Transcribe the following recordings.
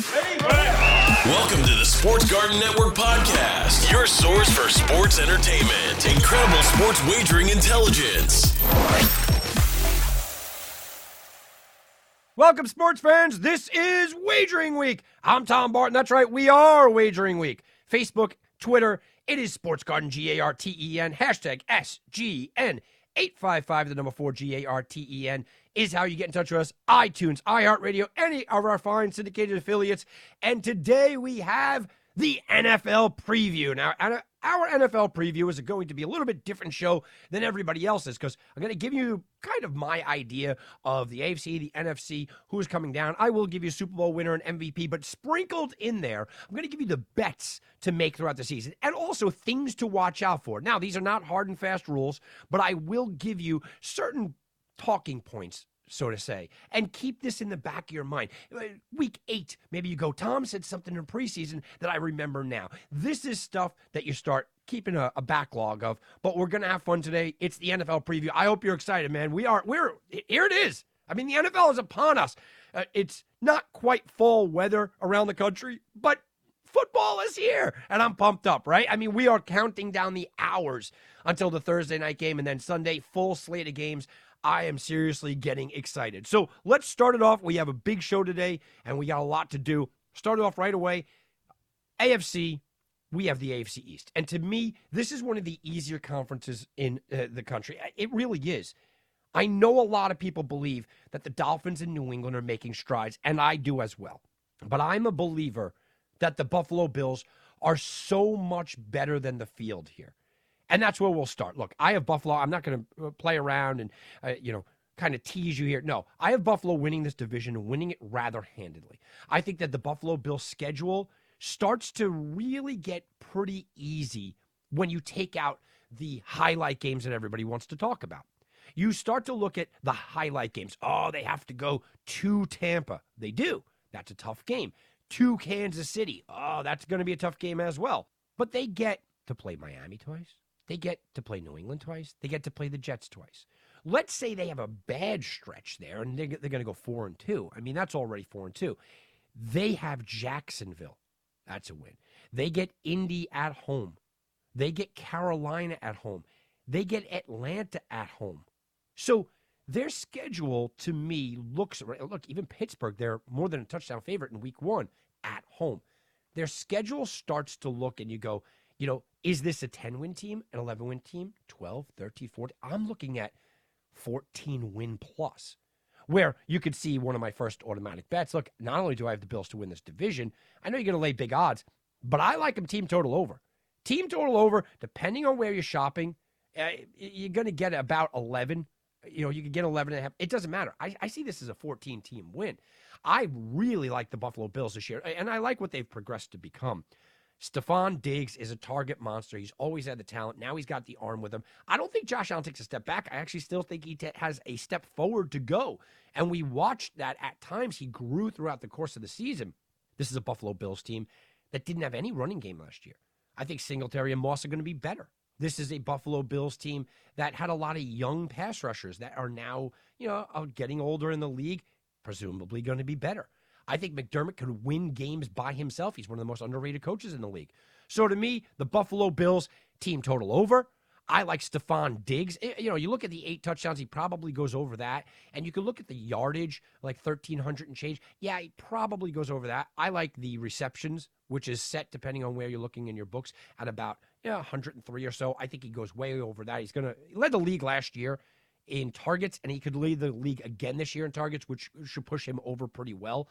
Welcome to the Sports Garten Network podcast, your source for sports entertainment, incredible sports wagering intelligence. Welcome, sports fans. This is Wagering Week. I'm Tom Barton. That's right, we are Wagering Week. Facebook, Twitter, it is Sports Garten, G A R T E N, hashtag SGN. 855, the number four, G A R T E N, is how you get in touch with us. iTunes, iHeartRadio, any of our fine syndicated affiliates. And today we have the NFL preview. Now, our NFL preview is going to be a little bit different show than everybody else's because I'm going to give you kind of my idea of the AFC, the NFC, who's coming down. I will give you Super Bowl winner and MVP, but sprinkled in there, I'm going to give you the bets to make throughout the season and also things to watch out for. Now, these are not hard and fast rules, but I will give you certain talking points so to say, and keep this in the back of your mind. Week eight, maybe you go, Tom said something in preseason that I remember now. This is stuff that you start keeping a, a backlog of, but we're going to have fun today. It's the NFL preview. I hope you're excited, man. We are, we're, here it is. I mean, the NFL is upon us. Uh, it's not quite fall weather around the country, but football is here and I'm pumped up, right? I mean, we are counting down the hours until the Thursday night game and then Sunday, full slate of games. I am seriously getting excited. So let's start it off. We have a big show today, and we got a lot to do. Start it off right away. AFC, we have the AFC East. And to me, this is one of the easier conferences in uh, the country. It really is. I know a lot of people believe that the Dolphins in New England are making strides, and I do as well. But I'm a believer that the Buffalo Bills are so much better than the field here. And that's where we'll start. Look, I have Buffalo. I'm not going to uh, play around and, uh, you know, kind of tease you here. No, I have Buffalo winning this division and winning it rather handedly. I think that the Buffalo Bills schedule starts to really get pretty easy when you take out the highlight games that everybody wants to talk about. You start to look at the highlight games. Oh, they have to go to Tampa. They do. That's a tough game. To Kansas City. Oh, that's going to be a tough game as well. But they get to play Miami twice. They get to play New England twice. They get to play the Jets twice. Let's say they have a bad stretch there and they're, they're going to go four and two. I mean, that's already four and two. They have Jacksonville. That's a win. They get Indy at home. They get Carolina at home. They get Atlanta at home. So their schedule to me looks look even Pittsburgh. They're more than a touchdown favorite in Week One at home. Their schedule starts to look, and you go, you know, is this a 10 win team, an 11 win team, 12, 13, 14? I'm looking at 14 win plus, where you could see one of my first automatic bets. Look, not only do I have the Bills to win this division, I know you're going to lay big odds, but I like them team total over. Team total over, depending on where you're shopping, uh, you're going to get about 11. You know, you could get 11 and a half. It doesn't matter. I, I see this as a 14 team win. I really like the Buffalo Bills this year, and I like what they've progressed to become. Stefon Diggs is a target monster. He's always had the talent. Now he's got the arm with him. I don't think Josh Allen takes a step back. I actually still think he t- has a step forward to go. And we watched that at times. He grew throughout the course of the season. This is a Buffalo Bills team that didn't have any running game last year. I think Singletary and Moss are going to be better. This is a Buffalo Bills team that had a lot of young pass rushers that are now, you know, uh, getting older in the league, presumably going to be better. I think McDermott could win games by himself. He's one of the most underrated coaches in the league. So to me, the Buffalo Bills team total over. I like Stefon Diggs. Eh, you know, you look at the eight touchdowns, he probably goes over that. And you can look at the yardage, like 1,300 and change. Yeah, he probably goes over that. I like the receptions, which is set depending on where you're looking in your books at about yeah, 103 or so. I think he goes way over that. He's going to, he led the league last year in targets, and he could lead the league again this year in targets, which should push him over pretty well.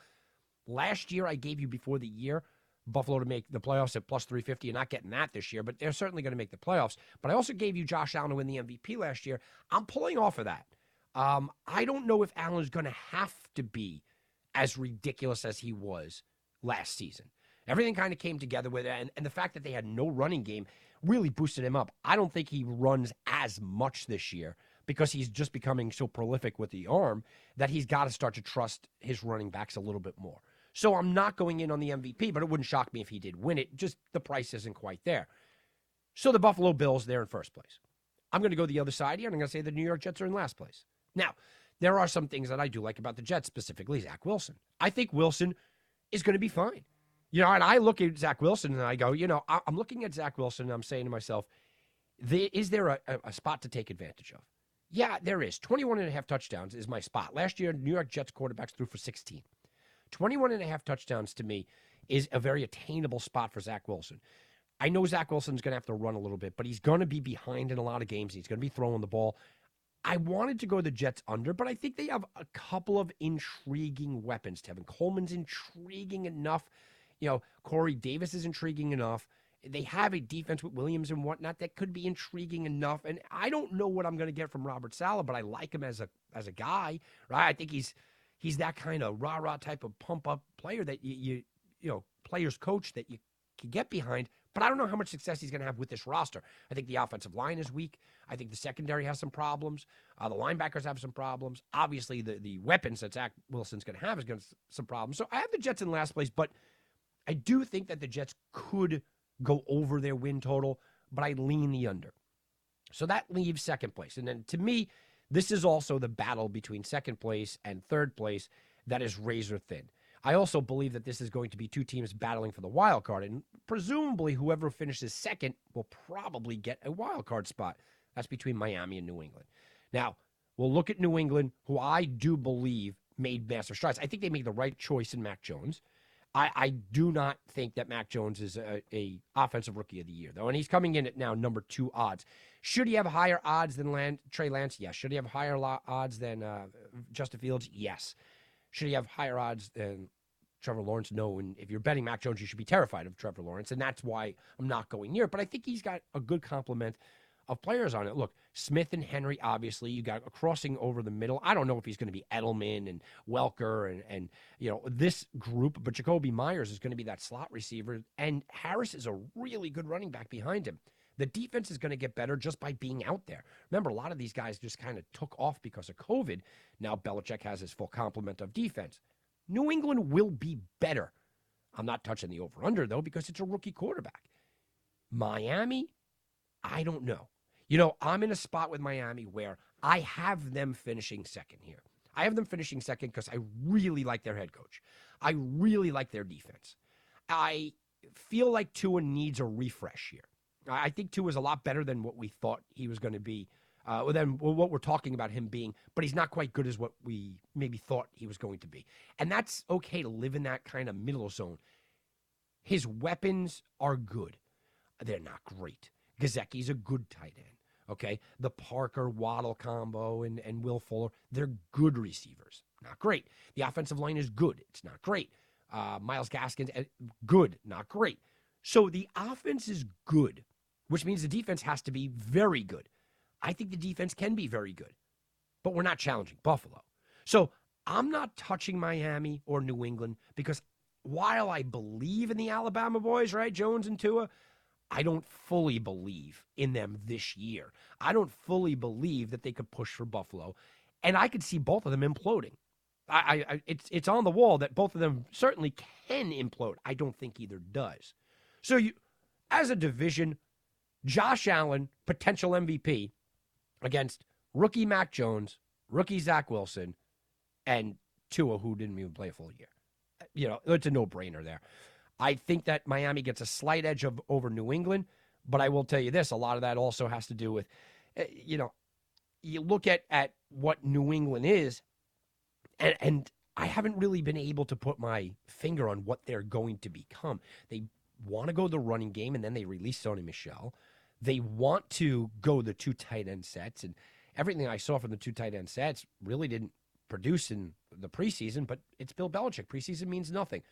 Last year, I gave you before the year Buffalo to make the playoffs at plus 350. You're not getting that this year, but they're certainly going to make the playoffs. But I also gave you Josh Allen to win the MVP last year. I'm pulling off of that. Um, I don't know if Allen's going to have to be as ridiculous as he was last season. Everything kind of came together with it, and, and the fact that they had no running game really boosted him up. I don't think he runs as much this year because he's just becoming so prolific with the arm that he's got to start to trust his running backs a little bit more. So I'm not going in on the MVP, but it wouldn't shock me if he did win it. Just the price isn't quite there. So the Buffalo Bills, they're in first place. I'm going to go the other side here, and I'm going to say the New York Jets are in last place. Now, there are some things that I do like about the Jets, specifically Zach Wilson. I think Wilson is going to be fine. You know, and I look at Zach Wilson and I go, you know, I'm looking at Zach Wilson and I'm saying to myself, is there a, a spot to take advantage of? Yeah, there is. 21 and a half touchdowns is my spot. Last year, New York Jets quarterbacks threw for 16. 21 and a half touchdowns to me is a very attainable spot for Zach Wilson. I know Zach Wilson's going to have to run a little bit, but he's going to be behind in a lot of games. He's going to be throwing the ball. I wanted to go the Jets under, but I think they have a couple of intriguing weapons. Tevin Coleman's intriguing enough. You know, Corey Davis is intriguing enough. They have a defense with Williams and whatnot that could be intriguing enough. And I don't know what I'm going to get from Robert Saleh, but I like him as a as a guy. Right? I think he's he's that kind of rah rah type of pump up player that you, you you know players coach that you can get behind. But I don't know how much success he's going to have with this roster. I think the offensive line is weak. I think the secondary has some problems. Uh, the linebackers have some problems. Obviously, the the weapons that Zach Wilson's going to have is going to some problems. So I have the Jets in last place, but I do think that the Jets could go over their win total, but I lean the under. So that leaves second place. And then to me, this is also the battle between second place and third place that is razor thin. I also believe that this is going to be two teams battling for the wild card, and presumably whoever finishes second will probably get a wild card spot. That's between Miami and New England. Now, we'll look at New England, who I do believe made massive strides. I think they made the right choice in Mac Jones. I, I do not think that Mac Jones is a, a, offensive rookie of the year, though, and he's coming in at now number two odds. Should he have higher odds than Land, Trey Lance? Yes. Should he have higher odds than uh, Justin Fields? Yes. Should he have higher odds than Trevor Lawrence? No. And if you're betting Mac Jones, you should be terrified of Trevor Lawrence, and that's why I'm not going near. It. But I think he's got a good complement of players on it. Look, Smith and Henry, obviously, you got a crossing over the middle. I don't know if he's going to be Edelman and Welker and, and you know, this group, but Jakobi Myers is going to be that slot receiver. And Harris is a really good running back behind him. The defense is going to get better just by being out there. Remember, a lot of these guys just kind of took off because of COVID. Now Belichick has his full complement of defense. New England will be better. I'm not touching the over under, though, because it's a rookie quarterback. Miami, I don't know. You know, I'm in a spot with Miami where I have them finishing second here. I have them finishing second because I really like their head coach. I really like their defense. I feel like Tua needs a refresh here. I think Tua is a lot better than what we thought he was going to be, uh, than what we're talking about him being, but he's not quite good as what we maybe thought he was going to be. And that's okay to live in that kind of middle zone. His weapons are good. They're not great. Gesicki's a good tight end. Okay. The Parker Waddle combo and, and Will Fuller, they're good receivers. Not great. The offensive line is good. It's not great. Uh, Myles Gaskins, eh, good, not great. So the offense is good, which means the defense has to be very good. I think the defense can be very good, but we're not challenging Buffalo. So I'm not touching Miami or New England because while I believe in the Alabama boys, right, Jones and Tua, I don't fully believe in them this year. I don't fully believe that they could push for Buffalo, and I could see both of them imploding. I, I, it's it's on the wall that both of them certainly can implode. I don't think either does. So you, as a division, Josh Allen potential MVP against rookie Mac Jones, rookie Zach Wilson, and Tua who didn't even play a full year. You know, it's a no brainer there. I think that Miami gets a slight edge of over New England, but I will tell you this: a lot of that also has to do with, eh, you know, you look at at what New England is, and and I haven't really been able to put my finger on what they're going to become. They want to go the running game, and then they release Sony Michel. They want to go the two tight end sets, and everything I saw from the two tight end sets really didn't produce in the preseason. But it's Bill Belichick. Preseason means nothing.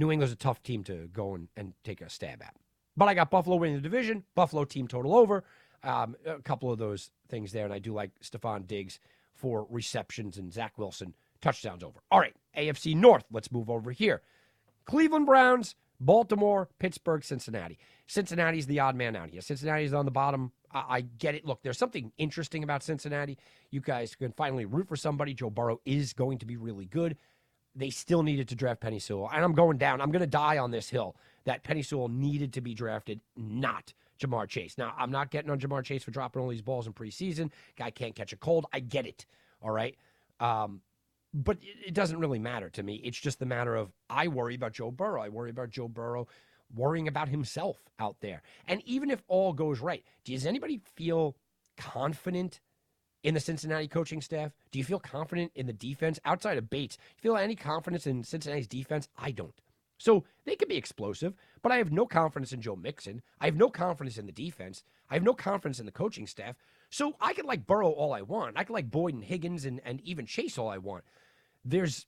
New England's a tough team to go and, and take a stab at. But I got Buffalo winning the division, Buffalo team total over. Um, a couple of those things there. And I do like Stefon Diggs for receptions and Zach Wilson touchdowns over. All right, AFC North. Let's move over here. Cleveland Browns, Baltimore, Pittsburgh, Cincinnati. Cincinnati's the odd man out here. Cincinnati's on the bottom. I, I, get it. Look, there's something interesting about Cincinnati. You guys can finally root for somebody. Joe Burrow is going to be really good they still needed to draft Penei Sewell. And I'm going down. I'm going to die on this hill that Penei Sewell needed to be drafted, not Ja'Marr Chase. Now, I'm not getting on Ja'Marr Chase for dropping all these balls in preseason. Guy can't catch a cold. I get it. All right. Um, but it doesn't really matter to me. It's just the matter of I worry about Joe Burrow. I worry about Joe Burrow worrying about himself out there. And even if all goes right, does anybody feel confident in the Cincinnati coaching staff? Do you feel confident in the defense outside of Bates? Feel any confidence in Cincinnati's defense? I don't. So they can be explosive, but I have no confidence in Joe Mixon. I have no confidence in the defense. I have no confidence in the coaching staff. So I can like Burrow all I want. I can like Boyd and Higgins and, and even Chase all I want. There's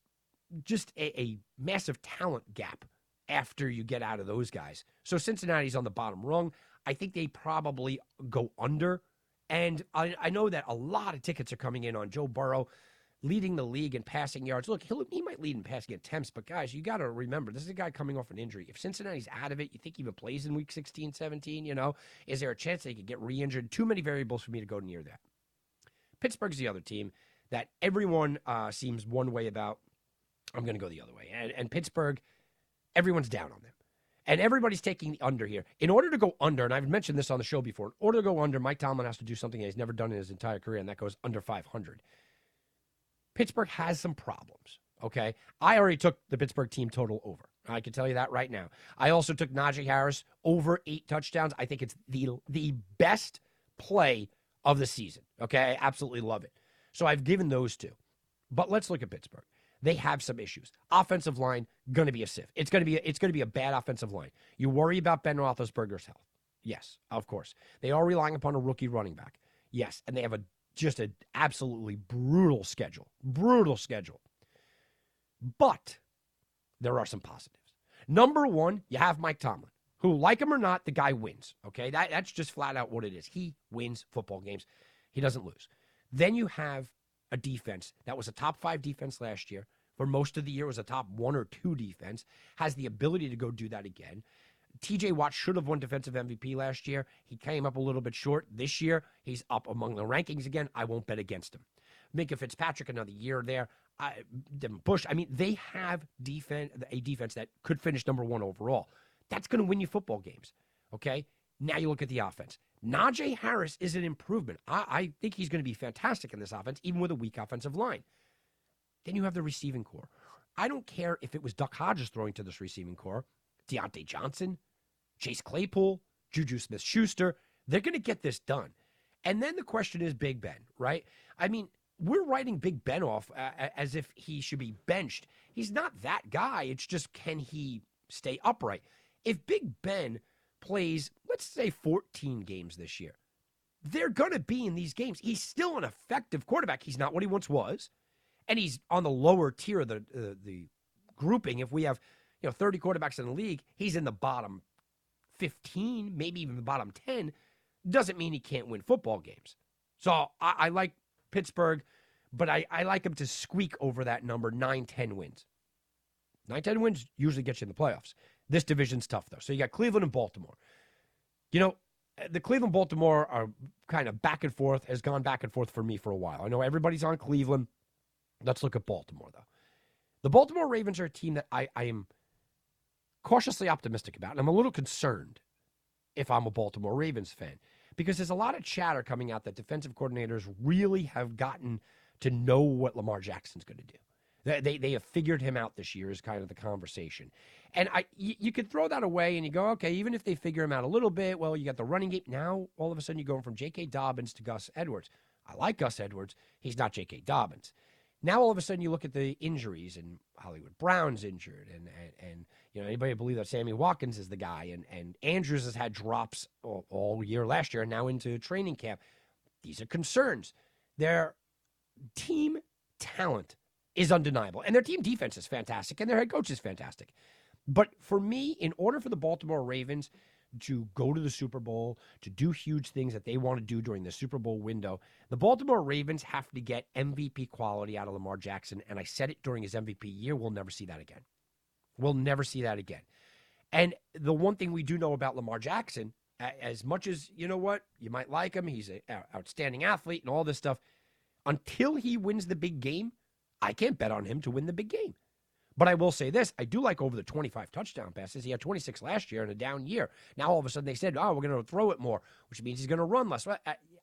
just a, a massive talent gap after you get out of those guys. So Cincinnati's on the bottom rung. I think they probably go under. And I, I know that a lot of tickets are coming in on Joe Burrow leading the league in passing yards. Look, he might lead in passing attempts, but guys, you got to remember this is a guy coming off an injury. If Cincinnati's out of it, you think he even plays in week 16, 17, you know, is there a chance they could get re injured? Too many variables for me to go near that. Pittsburgh's the other team that everyone uh, seems one way about. I'm going to go the other way. And, and Pittsburgh, everyone's down on them. And everybody's taking the under here. In order to go under, and I've mentioned this on the show before, in order to go under, Mike Tomlin has to do something that he's never done in his entire career, and that goes under 500. Pittsburgh has some problems. Okay. I already took the Pittsburgh team total over. I can tell you that right now. I also took Najee Harris over eight touchdowns. I think it's the the best play of the season. Okay. I absolutely love it. So I've given those two. But let's look at Pittsburgh. They have some issues. Offensive line going to be a sieve. It's going to be a, it's going to be a bad offensive line. You worry about Ben Roethlisberger's health. Yes, of course. They are relying upon a rookie running back. Yes, and they have a just an absolutely brutal schedule. Brutal schedule. But there are some positives. Number one, you have Mike Tomlin, who, like him or not, the guy wins. Okay. That, that's just flat out what it is. He wins football games, he doesn't lose. Then you have a defense that was a top five defense last year. For most of the year, was a top one or two defense, has the ability to go do that again. TJ Watt should have won defensive MVP last year. He came up a little bit short. This year, he's up among the rankings again. I won't bet against him. Minkah Fitzpatrick, another year there. I, Bush. I mean, they have defense a defense that could finish number one overall. That's going to win you football games. Okay. Now you look at the offense. Najee Harris is an improvement. I, I think he's going to be fantastic in this offense, even with a weak offensive line. Then you have the receiving core. I don't care if it was Duck Hodges throwing to this receiving core. Diontae Johnson, Chase Claypool, Juju Smith Schuster. They're going to get this done. And then the question is Big Ben, right? I mean, we're writing Big Ben off uh, as if he should be benched. He's not that guy. It's just can he stay upright? If Big Ben plays, let's say, 14 games this year, they're going to be in these games. He's still an effective quarterback. He's not what he once was, and he's on the lower tier of the uh, the grouping. If we have you know 30 quarterbacks in the league, he's in the bottom 15, maybe even the bottom 10, doesn't mean he can't win football games. So I, I like Pittsburgh, but I, I like him to squeak over that number 9 10 wins. 9 10 wins usually gets you in the playoffs. This division's tough, though. So you got Cleveland and Baltimore. You know, the Cleveland Baltimore are kind of back and forth, has gone back and forth for me for a while. I know everybody's on Cleveland. Let's look at Baltimore, though. The Baltimore Ravens are a team that I, I am cautiously optimistic about. And I'm a little concerned if I'm a Baltimore Ravens fan because there's a lot of chatter coming out that defensive coordinators really have gotten to know what Lamar Jackson's going to do. They, they, have figured him out this year is kind of the conversation. And I you, you could throw that away and you go, okay, even if they figure him out a little bit, well, you got the running game. Now, all of a sudden, you're going from J.K. Dobbins to Gus Edwards. I like Gus Edwards. He's not J.K. Dobbins. Now all of a sudden you look at the injuries and Hollywood Brown's injured and and, and you know anybody believe that Sammy Watkins is the guy and and Andrews has had drops all, all year last year and now into training camp. These are concerns. Their team talent is undeniable and their team defense is fantastic and their head coach is fantastic. But for me, in order for the Baltimore Ravens to go to the Super Bowl, to do huge things that they want to do during the Super Bowl window. The Baltimore Ravens have to get MVP quality out of Lamar Jackson. And I said it during his MVP year. We'll never see that again. We'll never see that again. And the one thing we do know about Lamar Jackson, as much as, you know what, you might like him, he's an outstanding athlete and all this stuff, until he wins the big game, I can't bet on him to win the big game. But I will say this I do like over the 25 touchdown passes. He had 26 last year in a down year. Now all of a sudden they said, oh, we're going to throw it more, which means he's going to run less.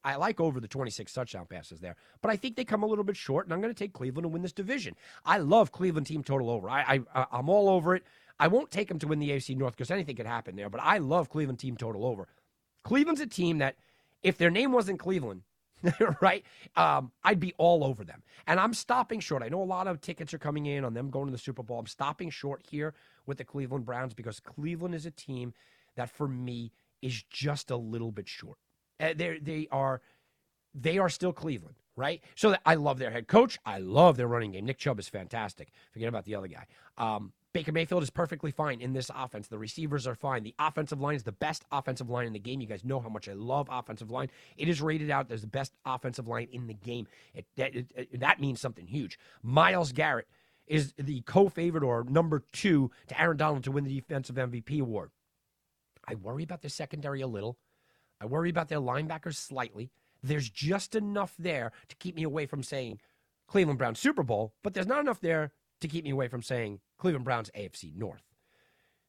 I, like over the 26 touchdown passes there, but I think they come a little bit short, and I'm going to take Cleveland to win this division. I love Cleveland team total over. I, I I'm all over it. I won't take them to win the AFC North because anything could happen there, but I love Cleveland team total over. Cleveland's a team that, if their name wasn't Cleveland, right, um, I'd be all over them. And I'm stopping short. I know a lot of tickets are coming in on them going to the Super Bowl. I'm stopping short here with the Cleveland Browns because Cleveland is a team that, for me, is just a little bit short. Uh, they they are they are still Cleveland, right? So I love their head coach. I love their running game. Nick Chubb is fantastic. Forget about the other guy. Um, Baker Mayfield is perfectly fine in this offense. The receivers are fine. The offensive line is the best offensive line in the game. You guys know how much I love offensive line. It is rated out as the best offensive line in the game. It, it, it, that means something huge. Myles Garrett is the co-favorite or number two to Aaron Donald to win the defensive MVP award. I worry about their secondary a little. I worry about their linebackers slightly. There's just enough there to keep me away from saying Cleveland Browns Super Bowl, but there's not enough there to keep me away from saying Cleveland Browns AFC North.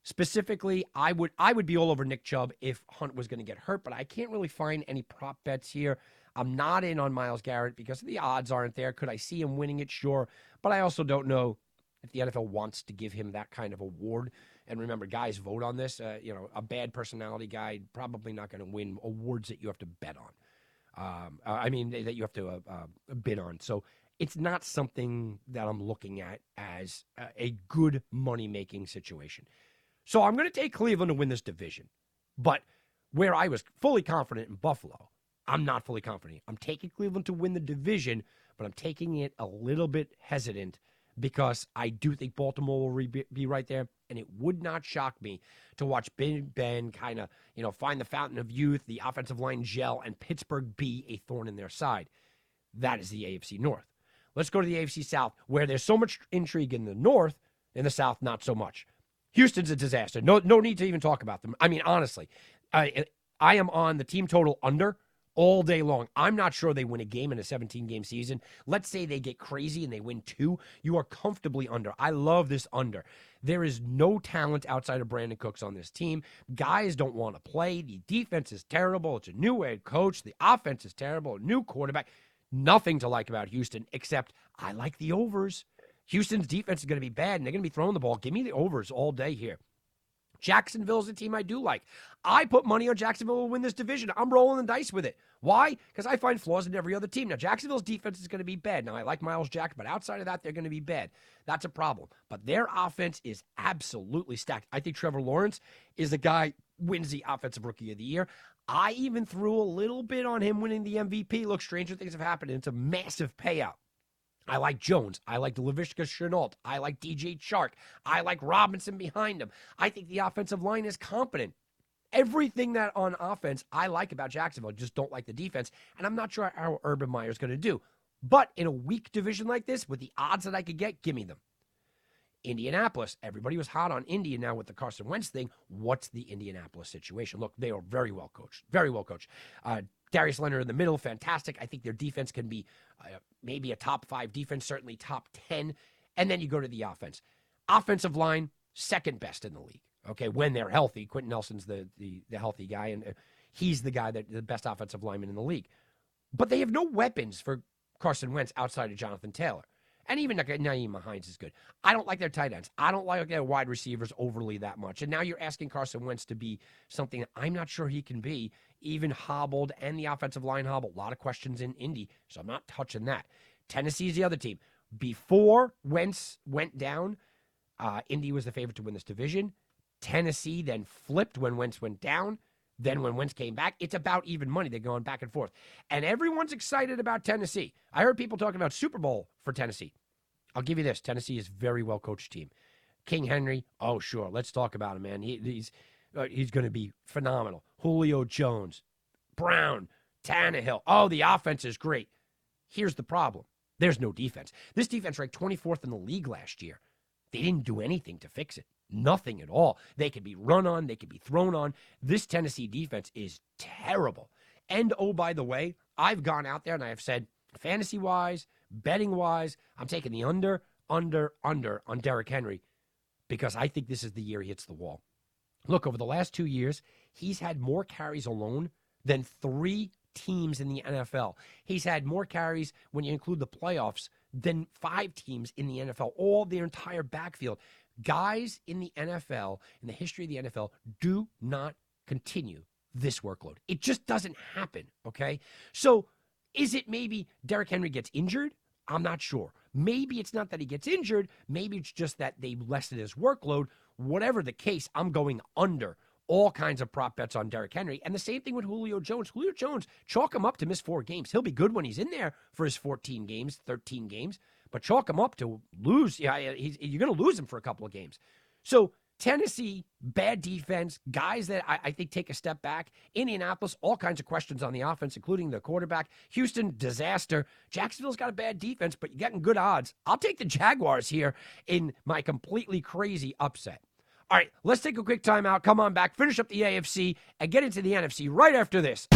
Specifically, I would I would be all over Nick Chubb if Hunt was going to get hurt, but I can't really find any prop bets here. I'm not in on Myles Garrett because the odds aren't there. Could I see him winning it? Sure, but I also don't know if the NFL wants to give him that kind of award. And remember, guys vote on this. Uh, you know, a bad personality guy probably not going to win awards that you have to bet on. Um, I mean, that you have to uh, uh, bid on. So it's not something that I'm looking at as a good money making situation. So I'm going to take Cleveland to win this division. But where I was fully confident in Buffalo, I'm not fully confident. I'm taking Cleveland to win the division, but I'm taking it a little bit hesitant because I do think Baltimore will be right there. And it would not shock me to watch Big Ben kind of, you know, find the fountain of youth, the offensive line gel, and Pittsburgh be a thorn in their side. That is the AFC North. Let's go to the AFC South, where there's so much intrigue in the North, in the South, not so much. Houston's a disaster. No, no need to even talk about them. I mean, honestly, I, I am on the team total under all day long. I'm not sure they win a game in a 17 game season. Let's say they get crazy and they win two. You are comfortably under. I love this under. There is no talent outside of Brandin Cooks on this team. Guys don't want to play. The defense is terrible. It's a new head coach. The offense is terrible. A New quarterback. Nothing to like about Houston except I like the overs. Houston's defense is going to be bad and they're going to be throwing the ball. Give me the overs all day here. Jacksonville's a team I do like. I put money on Jacksonville will win this division. I'm rolling the dice with it. Why? Because I find flaws in every other team. Now, Jacksonville's defense is going to be bad. Now, I like Myles Jack, but outside of that, they're going to be bad. That's a problem. But their offense is absolutely stacked. I think Trevor Lawrence is the guy wins the offensive rookie of the year. I even threw a little bit on him winning the MVP. Look, stranger things have happened. It's a massive payout. I like Jones. I like Laviska Shenault. I like DJ Chark. I like Robinson behind him. I think the offensive line is competent. Everything that on offense I like about Jacksonville, just don't like the defense. And I'm not sure how Urban Meyer is going to do. But in a weak division like this, with the odds that I could get, give me them. Indianapolis. Everybody was hot on India now with the Carson Wentz thing. What's the Indianapolis situation? Look, they are very well coached, very well coached. Uh, Darius Leonard in the middle, fantastic. I think their defense can be uh, maybe a top five defense, certainly top 10. And then you go to the offense. Offensive line, second best in the league. Okay, when they're healthy. Quenton Nelson's the, the, the healthy guy, and uh, he's the guy that the best offensive lineman in the league. But they have no weapons for Carson Wentz outside of Jonathan Taylor. And even Nyheim Hines is good. I don't like their tight ends. I don't like their wide receivers overly that much. And now you're asking Carson Wentz to be something I'm not sure he can be, even hobbled and the offensive line hobbled. A lot of questions in Indy, so I'm not touching that. Tennessee's the other team. Before Wentz went down, uh, Indy was the favorite to win this division. Tennessee then flipped when Wentz went down. Then when Wentz came back, it's about even money. They're going back and forth. And everyone's excited about Tennessee. I heard people talking about Super Bowl for Tennessee. I'll give you this: Tennessee is very well coached team. King Henry, oh sure, let's talk about him, man. He, he's uh, he's going to be phenomenal. Julio Jones, Brown, Tannehill. Oh, the offense is great. Here's the problem: there's no defense. This defense ranked 24th in the league last year. They didn't do anything to fix it. Nothing at all. They could be run on. They could be thrown on. This Tennessee defense is terrible. And oh, by the way, I've gone out there and I have said, fantasy wise, Betting wise, I'm taking the under, under, under on Derrick Henry because I think this is the year he hits the wall. Look, over the last two years, he's had more carries alone than three teams in the NFL. He's had more carries when you include the playoffs than five teams in the NFL, all their entire backfield. Guys in the NFL, in the history of the NFL, do not continue this workload. It just doesn't happen, okay? So is it maybe Derrick Henry gets injured? I'm not sure. Maybe it's not that he gets injured. Maybe it's just that they lessened his workload. Whatever the case, I'm going under all kinds of prop bets on Derrick Henry. And the same thing with Julio Jones. Julio Jones, chalk him up to miss four games. He'll be good when he's in there for his 14 games, 13 games, but chalk him up to lose. Yeah, you're going to lose him for a couple of games. So Tennessee, bad defense, guys that I, I, think take a step back. Indianapolis, all kinds of questions on the offense, including the quarterback. Houston, disaster. Jacksonville's got a bad defense, but you're getting good odds. I'll take the Jaguars here in my completely crazy upset. All right, let's take a quick timeout. Come on back, finish up the AFC, and get into the NFC right after this.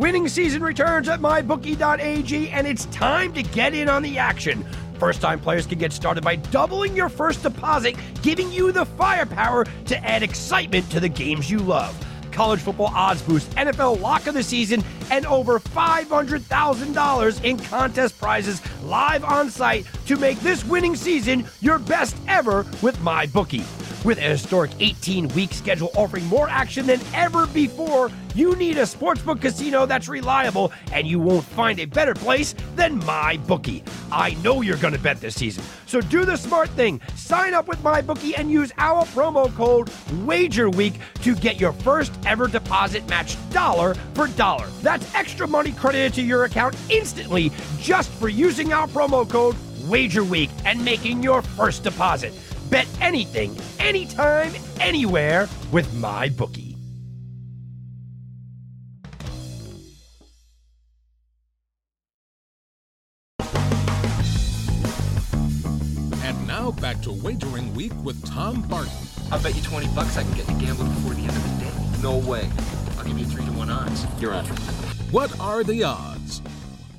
Winning season returns at mybookie.ag, and it's time to get in on the action. First time players can get started by doubling your first deposit, giving you the firepower to add excitement to the games you love. College football odds boost, NFL lock of the season, and over $500,000 in contest prizes live on site to make this winning season your best ever with MyBookie. With a historic 18 week schedule offering more action than ever before, you need a sportsbook casino that's reliable, and you won't find a better place than MyBookie. I know you're going to bet this season, so do the smart thing. Sign up with MyBookie and use our promo code WagerWeek to get your first ever deposit matched dollar for dollar. That's extra money credited to your account instantly just for using our promo code WagerWeek and making your first deposit. Bet anything, anytime, anywhere with my bookie. And now back to wagering week with Tom Barton. I'll bet you 20 bucks I can get you gambling before the end of the day. No way. I'll give you three to one odds. You're on. What are the odds?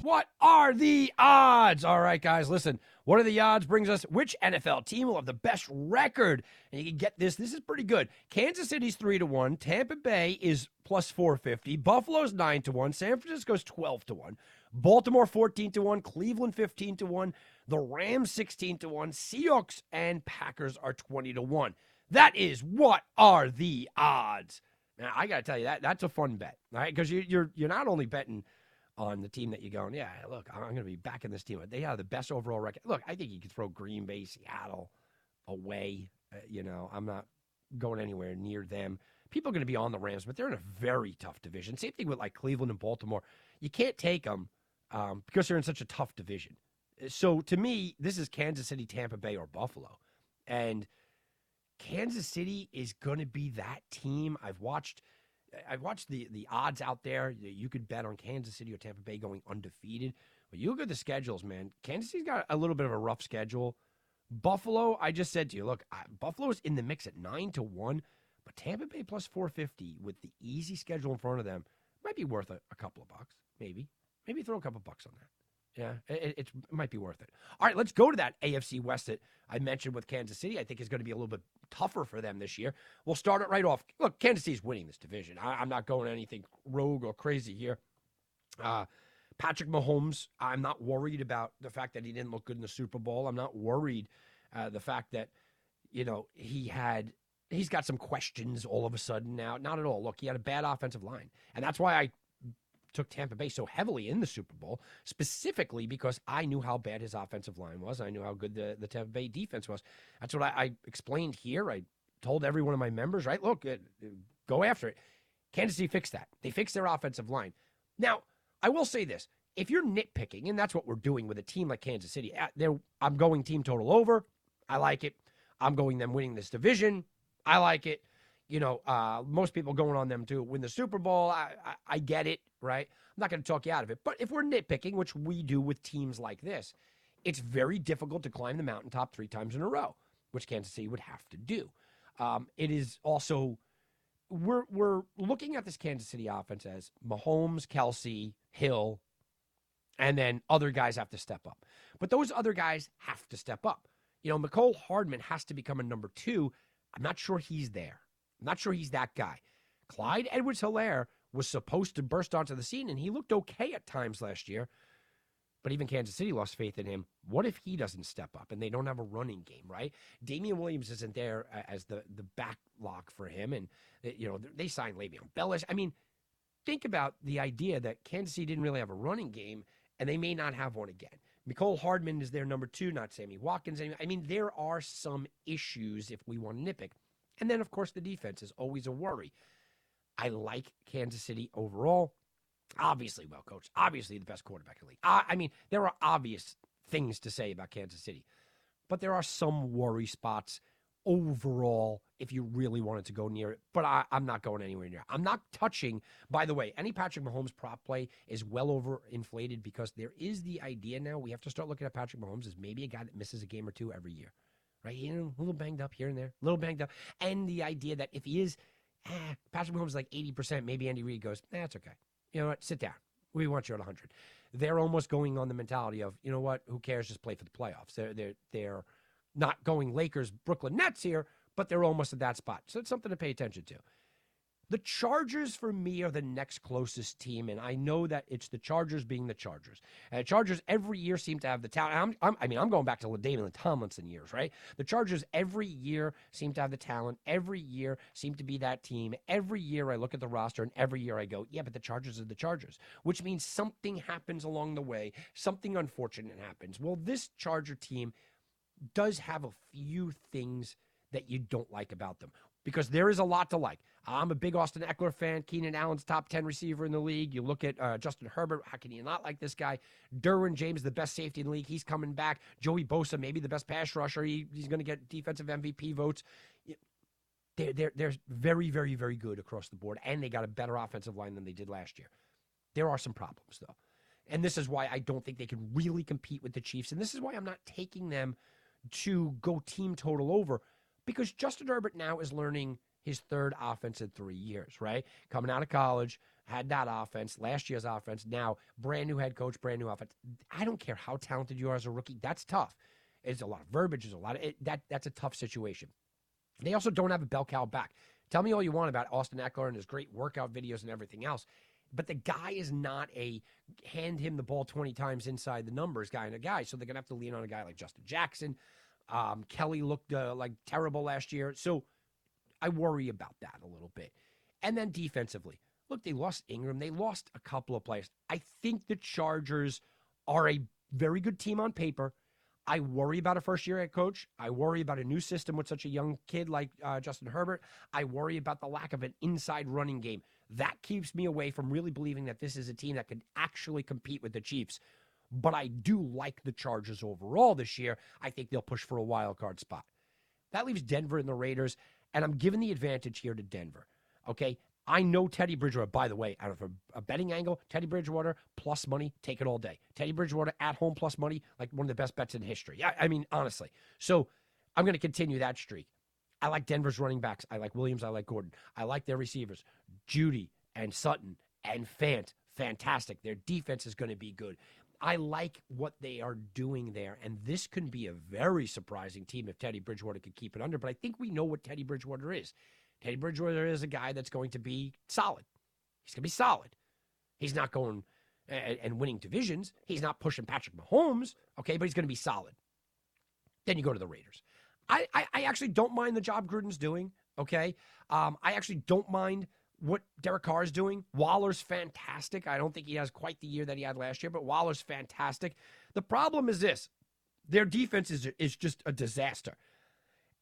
What are the odds? All right, guys, listen. What are the odds brings us which NFL team will have the best record? And you can get this. This is pretty good. Kansas City's 3 to 1, Tampa Bay is plus 450, Buffalo's 9 to 1, San Francisco's 12 to 1, Baltimore 14 to 1, Cleveland 15 to 1, the Rams 16 to 1, Seahawks and Packers are 20 to 1. That is what are the odds? Now, I got to tell you that that's a fun bet, right? Because you, you're you're not only betting on the team that you're going, yeah, look, I'm going to be back in this team. They have the best overall record. Look, I think you could throw Green Bay, Seattle away. Uh, you know, I'm not going anywhere near them. People are going to be on the Rams, but they're in a very tough division. Same thing with like Cleveland and Baltimore. You can't take them um, because they're in such a tough division. So to me, this is Kansas City, Tampa Bay, or Buffalo. And Kansas City is going to be that team. I've watched – I've watched the the odds out there. You could bet on Kansas City or Tampa Bay going undefeated. But you look at the schedules, man. Kansas City's got a little bit of a rough schedule. Buffalo, I just said to you, look, Buffalo's in the mix at nine to one, but Tampa Bay plus four fifty with the easy schedule in front of them might be worth a, a couple of bucks, maybe. Maybe throw a couple bucks on that. Yeah, it, it, might be worth it. All right, let's go to that AFC West that I mentioned with Kansas City. I think is going to be a little bit tougher for them this year. We'll start it right off. Look, Kansas City's winning this division. I, am not going anything rogue or crazy here. Uh, Patrick Mahomes, I'm not worried about the fact that he didn't look good in the Super Bowl. I'm not worried uh, the fact that you know he had he's got some questions all of a sudden now. Not at all. Look, he had a bad offensive line, and that's why I took Tampa Bay so heavily in the Super Bowl, specifically because I knew how bad his offensive line was. I knew how good the, the Tampa Bay defense was. That's what I, I explained here. I told every one of my members, right? Look, uh, go after it. Kansas City fixed that. They fixed their offensive line. Now, I will say this. If you're nitpicking, and that's what we're doing with a team like Kansas City, I'm going team total over. I like it. I'm going them winning this division. I like it you know, uh, most people going on them to win the Super Bowl. I, I, I get it, right? I'm not going to talk you out of it. But if we're nitpicking, which we do with teams like this, it's very difficult to climb the mountaintop three times in a row, which Kansas City would have to do. Um, it is also we're we're looking at this Kansas City offense as Mahomes, Kelce, Hill, and then other guys have to step up. But those other guys have to step up. You know, Mecole Hardman has to become a number two I'm not sure he's there. I'm not sure he's that guy. Clyde Edwards Hilaire was supposed to burst onto the scene, and he looked okay at times last year. But even Kansas City lost faith in him. What if he doesn't step up and they don't have a running game, right? Damien Williams isn't there uh, as the the back lock for him, and uh, you know they signed Le'Veon Bellish. I mean, think about the idea that Kansas City didn't really have a running game, and they may not have one again. Mecole Hardman is their number two, not Sammy Watkins. I mean, there are some issues if we want to. And then, of course, the defense is always a worry. I like Kansas City overall. Obviously, well coached. Obviously, the best quarterback in the league. I, I mean, there are obvious things to say about Kansas City, but there are some worry spots overall if you really wanted to go near it. But I, am not going anywhere near. I'm not touching. By the way, any Patrick Mahomes prop play is well over inflated because there is the idea now we have to start looking at Patrick Mahomes as maybe a guy that misses a game or two every year, right? You know, a little banged up here and there, a little banged up, and the idea that if he is, eh, Patrick Mahomes is like 80 percent, maybe Andy Reid goes, that's okay. You know what? Sit down. We want you at 100. They're almost going on the mentality of, you know what? Who cares? Just play for the playoffs. They're they're they're not going Lakers, Brooklyn Nets here, but they're almost at that spot. So it's something to pay attention to. The Chargers, for me, are the next closest team, and I know that it's the Chargers being the Chargers. And the Chargers every year seem to have the talent. I'm, I'm, i mean, I'm going back to the David Tomlinson years, right? The Chargers every year seem to have the talent. Every year seem to be that team. Every year I look at the roster, and every year I go, yeah, but the Chargers are the Chargers, which means something happens along the way. Something unfortunate happens. Well, this Charger team does have a few things that you don't like about them because there is a lot to like. I'm a big Austin Ekeler fan. Keenan Allen's top 10 receiver in the league. You look at uh, Justin Herbert. How can you not like this guy? Derwin James, the best safety in the league. He's coming back. Joey Bosa, maybe the best pass rusher. He, he's going to get defensive MVP votes. They're, they're, they're very, very, very good across the board, and they got a better offensive line than they did last year. There are some problems, though. And this is why I don't think they can really compete with the Chiefs. And this is why I'm not taking them to go team total over because Justin Herbert now is learning his third offense in three years, right? Coming out of college, had that offense, last year's offense, now brand new head coach, brand new offense. I don't care how talented you are as a rookie, that's tough. It's a lot of verbiage, there's a lot of it, that that's a tough situation. They also don't have a bell cow back. Tell me all you want about Austin Ekeler and his great workout videos and everything else. But the guy is not a hand him the ball 20 times inside the numbers guy and a guy. So they're going to have to lean on a guy like Justin Jackson. Um, Kelley looked uh, like terrible last year. So I worry about that a little bit. And then defensively, look, they lost Ingram. They lost a couple of players. I think the Chargers are a very good team on paper. I worry about a first year head coach. I worry about a new system with such a young kid like uh, Justin Herbert. I worry about the lack of an inside running game. That keeps me away from really believing that this is a team that could actually compete with the Chiefs but I do like the Chargers overall this year. I think they'll push for a wild card spot. That leaves Denver and the Raiders, and I'm giving the advantage here to Denver. Okay. I know Teddy Bridgewater, by the way, out of a, a betting angle, Teddy Bridgewater plus money, take it all day. Teddy Bridgewater at home plus money, like one of the best bets in history. I, I mean, honestly. So I'm going to continue that streak. I like Denver's running backs. I like Williams. I like Gordon. I like their receivers, Jeudy and Sutton and Fant. Fantastic. Their defense is going to be good. I like what they are doing there. And this can be a very surprising team if Teddy Bridgewater could keep it under. But I think we know what Teddy Bridgewater is. Teddy Bridgewater is a guy that's going to be solid. He's going to be solid. He's not going and, winning divisions. He's not pushing Patrick Mahomes, okay, but he's going to be solid. Then you go to the Raiders. I, I, I actually don't mind the job Gruden's doing, okay? Um, I actually don't mind what Derek Carr is doing. Waller's fantastic. I don't think he has quite the year that he had last year, but Waller's fantastic. The problem is this their defense is, is just a disaster.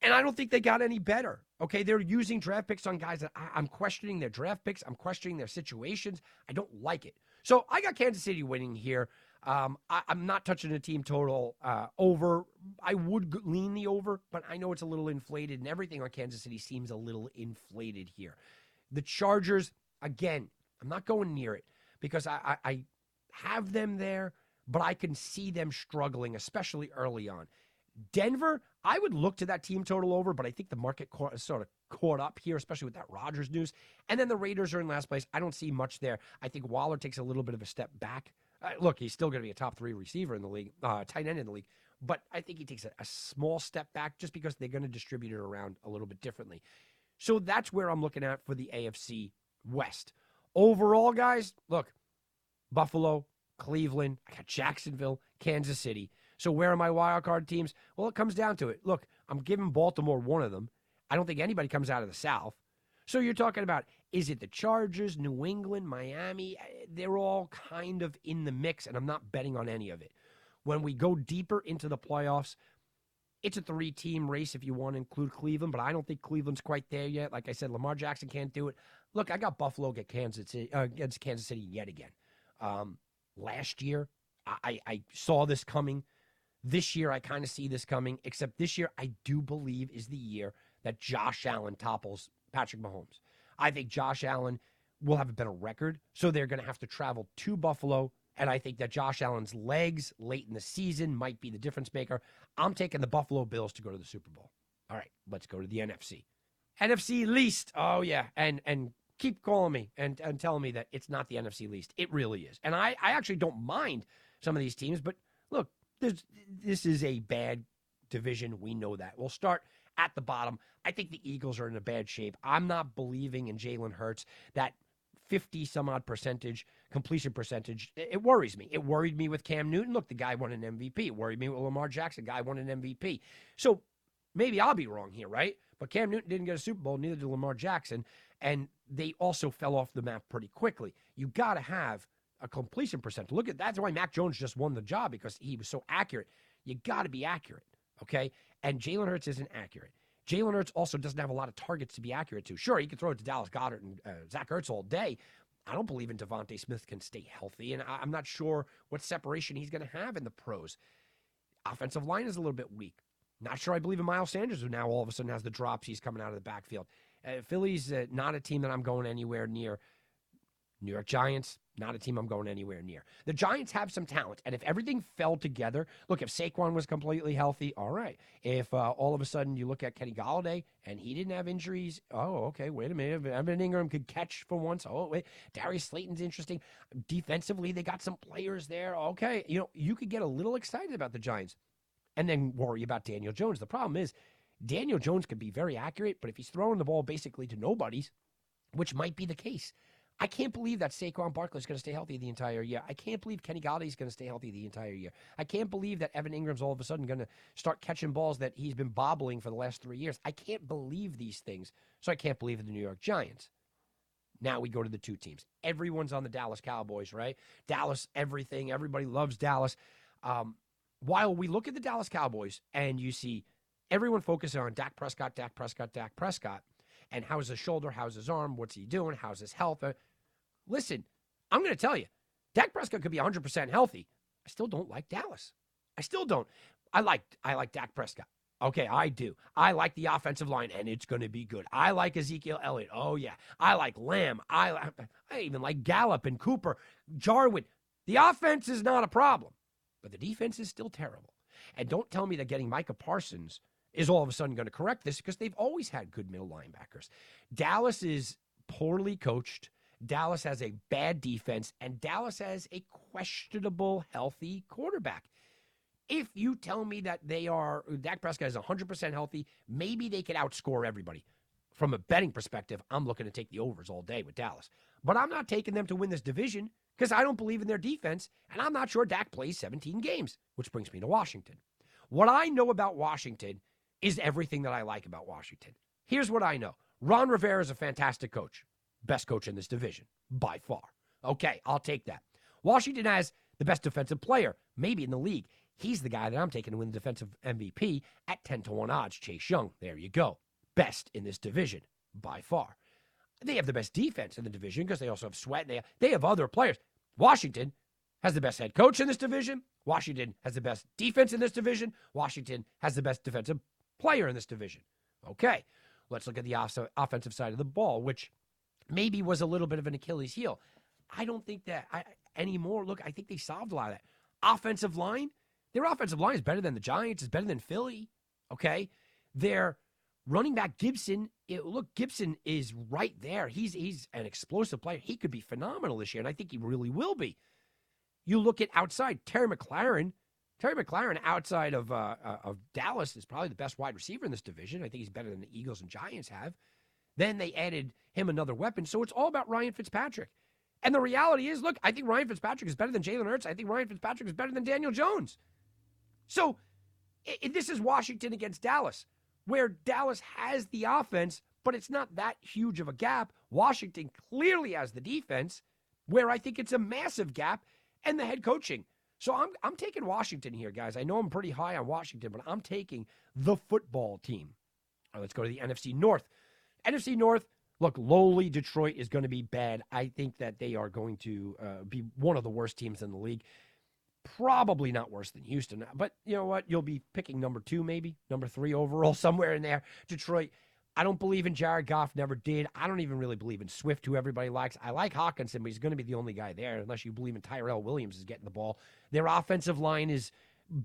And I don't think they got any better. Okay. They're using draft picks on guys that I, am questioning their draft picks. I'm questioning their situations. I don't like it. So I got Kansas City winning here. Um, I, am not touching the team total uh, over. I would lean the over, but I know it's a little inflated, and everything on Kansas City seems a little inflated here. The Chargers, again, I'm not going near it because I, I, I have them there, but I can see them struggling, especially early on. Denver, I would look to that team total over, but I think the market caught, sort of caught up here, especially with that Rodgers news. And then the Raiders are in last place. I don't see much there. I think Waller takes a little bit of a step back. Uh, look, he's still going to be a top three receiver in the league, uh, tight end in the league, but I think he takes a, a small step back just because they're going to distribute it around a little bit differently. So that's where I'm looking at for the AFC West. Overall, guys, look, Buffalo, Cleveland, I got Jacksonville, Kansas City. So where are my wild card teams? Well, it comes down to it. Look, I'm giving Baltimore one of them. I don't think anybody comes out of the South. So you're talking about is it the Chargers, New England, Miami? Eh, they're all kind of in the mix, and I'm not betting on any of it. When we go deeper into the playoffs, it's a three team race if you want to include Cleveland, but I don't think Cleveland's quite there yet. Like I said, Lamar Jackson can't do it. Look, I got Buffalo get Kansas City, uh, against Kansas City yet again. Um, last year, I, I saw this coming. This year, I kind of see this coming, except this year, I do believe is the year that Josh Allen topples Patrick Mahomes. I think Josh Allen will have a better record, so they're going to have to travel to Buffalo. And I think that Josh Allen's legs late in the season might be the difference maker. I'm taking the Buffalo Bills to go to the Super Bowl. All right, let's go to the NFC. NFC least. Oh yeah, and and keep calling me and, and telling me that it's not the NFC least. It really is. And I, I actually don't mind some of these teams, but look, this this is a bad division. We know that. We'll start at the bottom. I think the Eagles are in a bad shape. I'm not believing in Jalen Hurts. That 50 some odd percentage completion percentage, it worries me. It worried me with Cam Newton. Look, the guy won an MVP. It worried me with Lamar Jackson. The guy won an MVP. So maybe I'll be wrong here, right? But Cam Newton didn't get a Super Bowl, neither did Lamar Jackson. And they also fell off the map pretty quickly. You got to have a completion percentage. Look at that's why Mac Jones just won the job because he was so accurate. You got to be accurate, okay? And Jalen Hurts isn't accurate. Jalen Hurts also doesn't have a lot of targets to be accurate to. Sure, he can throw it to Dallas Goedert and uh, Zach Ertz all day. I don't believe in DeVonta Smith can stay healthy, and I, I'm not sure what separation he's going to have in the pros. Offensive line is a little bit weak. Not sure I believe in Miles Sanders, who now all of a sudden has the drops. He's coming out of the backfield. Uh, Philly's uh, not a team that I'm going anywhere near. New York Giants, not a team I'm going anywhere near. The Giants have some talent, and if everything fell together, look, if Saquon was completely healthy, all right. If uh, all of a sudden you look at Kenny Golladay and he didn't have injuries, oh, okay, wait a minute. If Evan Engram could catch for once, oh, wait. Darius Slayton's interesting. Defensively, they got some players there. Okay, you know, you could get a little excited about the Giants and then worry about Daniel Jones. The problem is, Daniel Jones can be very accurate, but if he's throwing the ball basically to nobodies, which might be the case, I can't believe that Saquon Barkley is going to stay healthy the entire year. I can't believe Kenny Golladay is going to stay healthy the entire year. I can't believe that Evan Engram's all of a sudden going to start catching balls that he's been bobbling for the last three years. I can't believe these things, so I can't believe the New York Giants. Now we go to the two teams. Everyone's on the Dallas Cowboys, right? Dallas, everything. Everybody loves Dallas. Um, while we look at the Dallas Cowboys and you see everyone focusing on Dak Prescott, Dak Prescott, Dak Prescott, and how's his shoulder, how's his arm, what's he doing, how's his health. Listen, I'm going to tell you, Dak Prescott could be 100% healthy. I still don't like Dallas. I still don't. I like I like Dak Prescott. Okay, I do. I like the offensive line, and it's going to be good. I like Ezekiel Elliott. Oh yeah, I like Lamb. I I even like Gallup and Cooper, Jarwin. The offense is not a problem. But the defense is still terrible. And don't tell me that getting Micah Parsons is all of a sudden going to correct this because they've always had good middle linebackers. Dallas is poorly coached. Dallas has a bad defense, and Dallas has a questionable healthy quarterback. If you tell me that they are, Dak Prescott is 100% healthy, maybe they could outscore everybody. From a betting perspective, I'm looking to take the overs all day with Dallas. But I'm not taking them to win this division because I don't believe in their defense, and I'm not sure Dak plays 17 games, which brings me to Washington. What I know about Washington is everything that I like about Washington. Here's what I know Ron Rivera is a fantastic coach, best coach in this division by far. Okay, I'll take that. Washington has the best defensive player, maybe in the league. He's the guy that I'm taking to win the defensive MVP at 10 to 1 odds. Chase Young. There you go. Best in this division by far. They have the best defense in the division because they also have Sweat. They have, they have other players. Washington has the best head coach in this division. Washington has the best defense in this division. Washington has the best defensive player in this division. Okay, let's look at the off- offensive side of the ball, which maybe was a little bit of an Achilles heel. I don't think that I, anymore. Look, I think they solved a lot of that. Offensive line, their offensive line is better than the Giants, is better than Philly. Okay, their running back Gibson. It, look, Gibson is right there. He's he's an explosive player. He could be phenomenal this year, and I think he really will be. You look at outside Terry McLaurin. Terry McLaurin, outside of uh, uh, of Dallas, is probably the best wide receiver in this division. I think he's better than the Eagles and Giants have. Then they added him another weapon, so it's all about Ryan Fitzpatrick. And the reality is, look, I think Ryan Fitzpatrick is better than Jalen Hurts. I think Ryan Fitzpatrick is better than Daniel Jones. So it, this is Washington against Dallas, where Dallas has the offense, but it's not that huge of a gap. Washington clearly has the defense, where I think it's a massive gap, and the head coaching. So I'm I'm taking Washington here, guys. I know I'm pretty high on Washington, but I'm taking the football team. Right, let's go to the NFC North. NFC North, look, lowly Detroit is going to be bad. I think that they are going to uh, be one of the worst teams in the league. Probably not worse than Houston, but you know what? You'll be picking number two, maybe number three overall, somewhere in there. Detroit. I don't believe in Jared Goff, never did. I don't even really believe in Swift, who everybody likes. I like Hockenson, but he's going to be the only guy there unless you believe in Tyrell Williams is getting the ball. Their offensive line is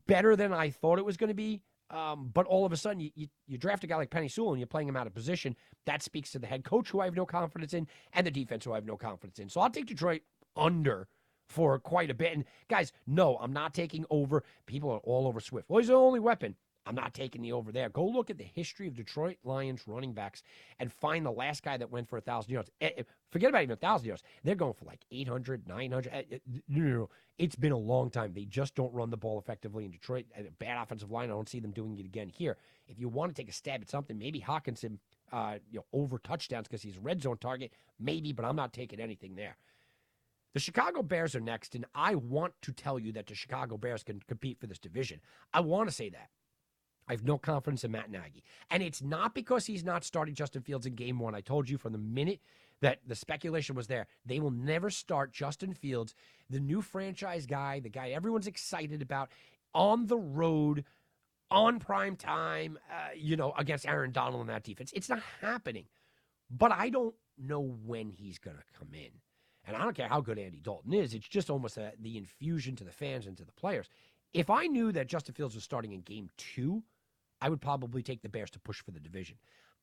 better than I thought it was going to be. Um, but all of a sudden, you, you, you, draft a guy like Penei Sewell and you're playing him out of position. That speaks to the head coach, who I have no confidence in, and the defense, who I have no confidence in. So I'll take Detroit under for quite a bit. And guys, no, I'm not taking over. People are all over Swift. Well, he's the only weapon. I'm not taking the over there. Go look at the history of Detroit Lions running backs and find the last guy that went for a 1,000 yards. Eh, eh, forget about even a 1,000 yards. They're going for like 800, 900. Eh, no, no, no. It's been a long time. They just don't run the ball effectively in Detroit. Bad offensive line. I don't see them doing it again here. If you want to take a stab at something, maybe Hockenson, uh, you know, over touchdowns because he's a red zone target. Maybe, but I'm not taking anything there. The Chicago Bears are next, and I want to tell you that the Chicago Bears can compete for this division. I want to say that. I have no confidence in Matt Nagy. And it's not because he's not starting Justin Fields in game one. I told you from the minute that the speculation was there, they will never start Justin Fields, the new franchise guy, the guy everyone's excited about, on the road, on prime time, uh, you know, against Aaron Donald and that defense. It's not happening. But I don't know when he's going to come in. And I don't care how good Andy Dalton is. It's just almost a, the infusion to the fans and to the players. If I knew that Justin Fields was starting in game two, I would probably take the Bears to push for the division.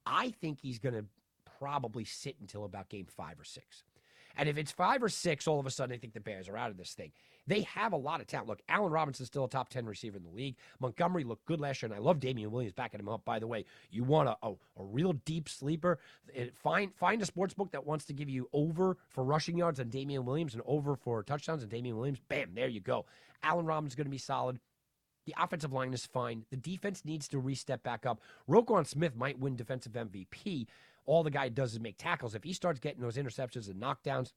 I think he's going to probably sit until about game five or six. And if it's five or six, all of a sudden I think the Bears are out of this thing. They have a lot of talent. Look, Allen Robinson's still a top 10 receiver in the league. Montgomery looked good last year, and I love Damien Williams backing him up, by the way. You want a, a, a real deep sleeper? Find, find a sports book that wants to give you over for rushing yards on Damien Williams and over for touchdowns on Damien Williams. Bam, there you go. Allen Robinson's going to be solid. The offensive line is fine. The defense needs to re-step back up. Roquan Smith might win defensive MVP. All the guy does is make tackles. If he starts getting those interceptions and knockdowns,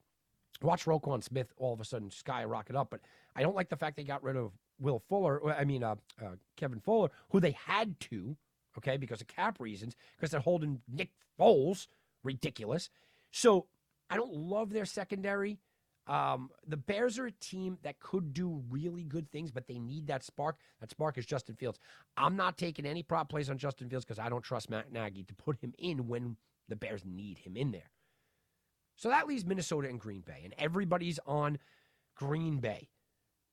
watch Roquan Smith all of a sudden skyrocket up. But I don't like the fact they got rid of Will Fuller. I mean, uh, uh, Kevin Fuller, who they had to, okay, because of cap reasons, because they're holding Nick Foles. Ridiculous. So I don't love their secondary. Um, the Bears are a team that could do really good things, but they need that spark. That spark is Justin Fields. I'm not taking any prop plays on Justin Fields because I don't trust Matt Nagy to put him in when the Bears need him in there. So that leaves Minnesota and Green Bay, and everybody's on Green Bay.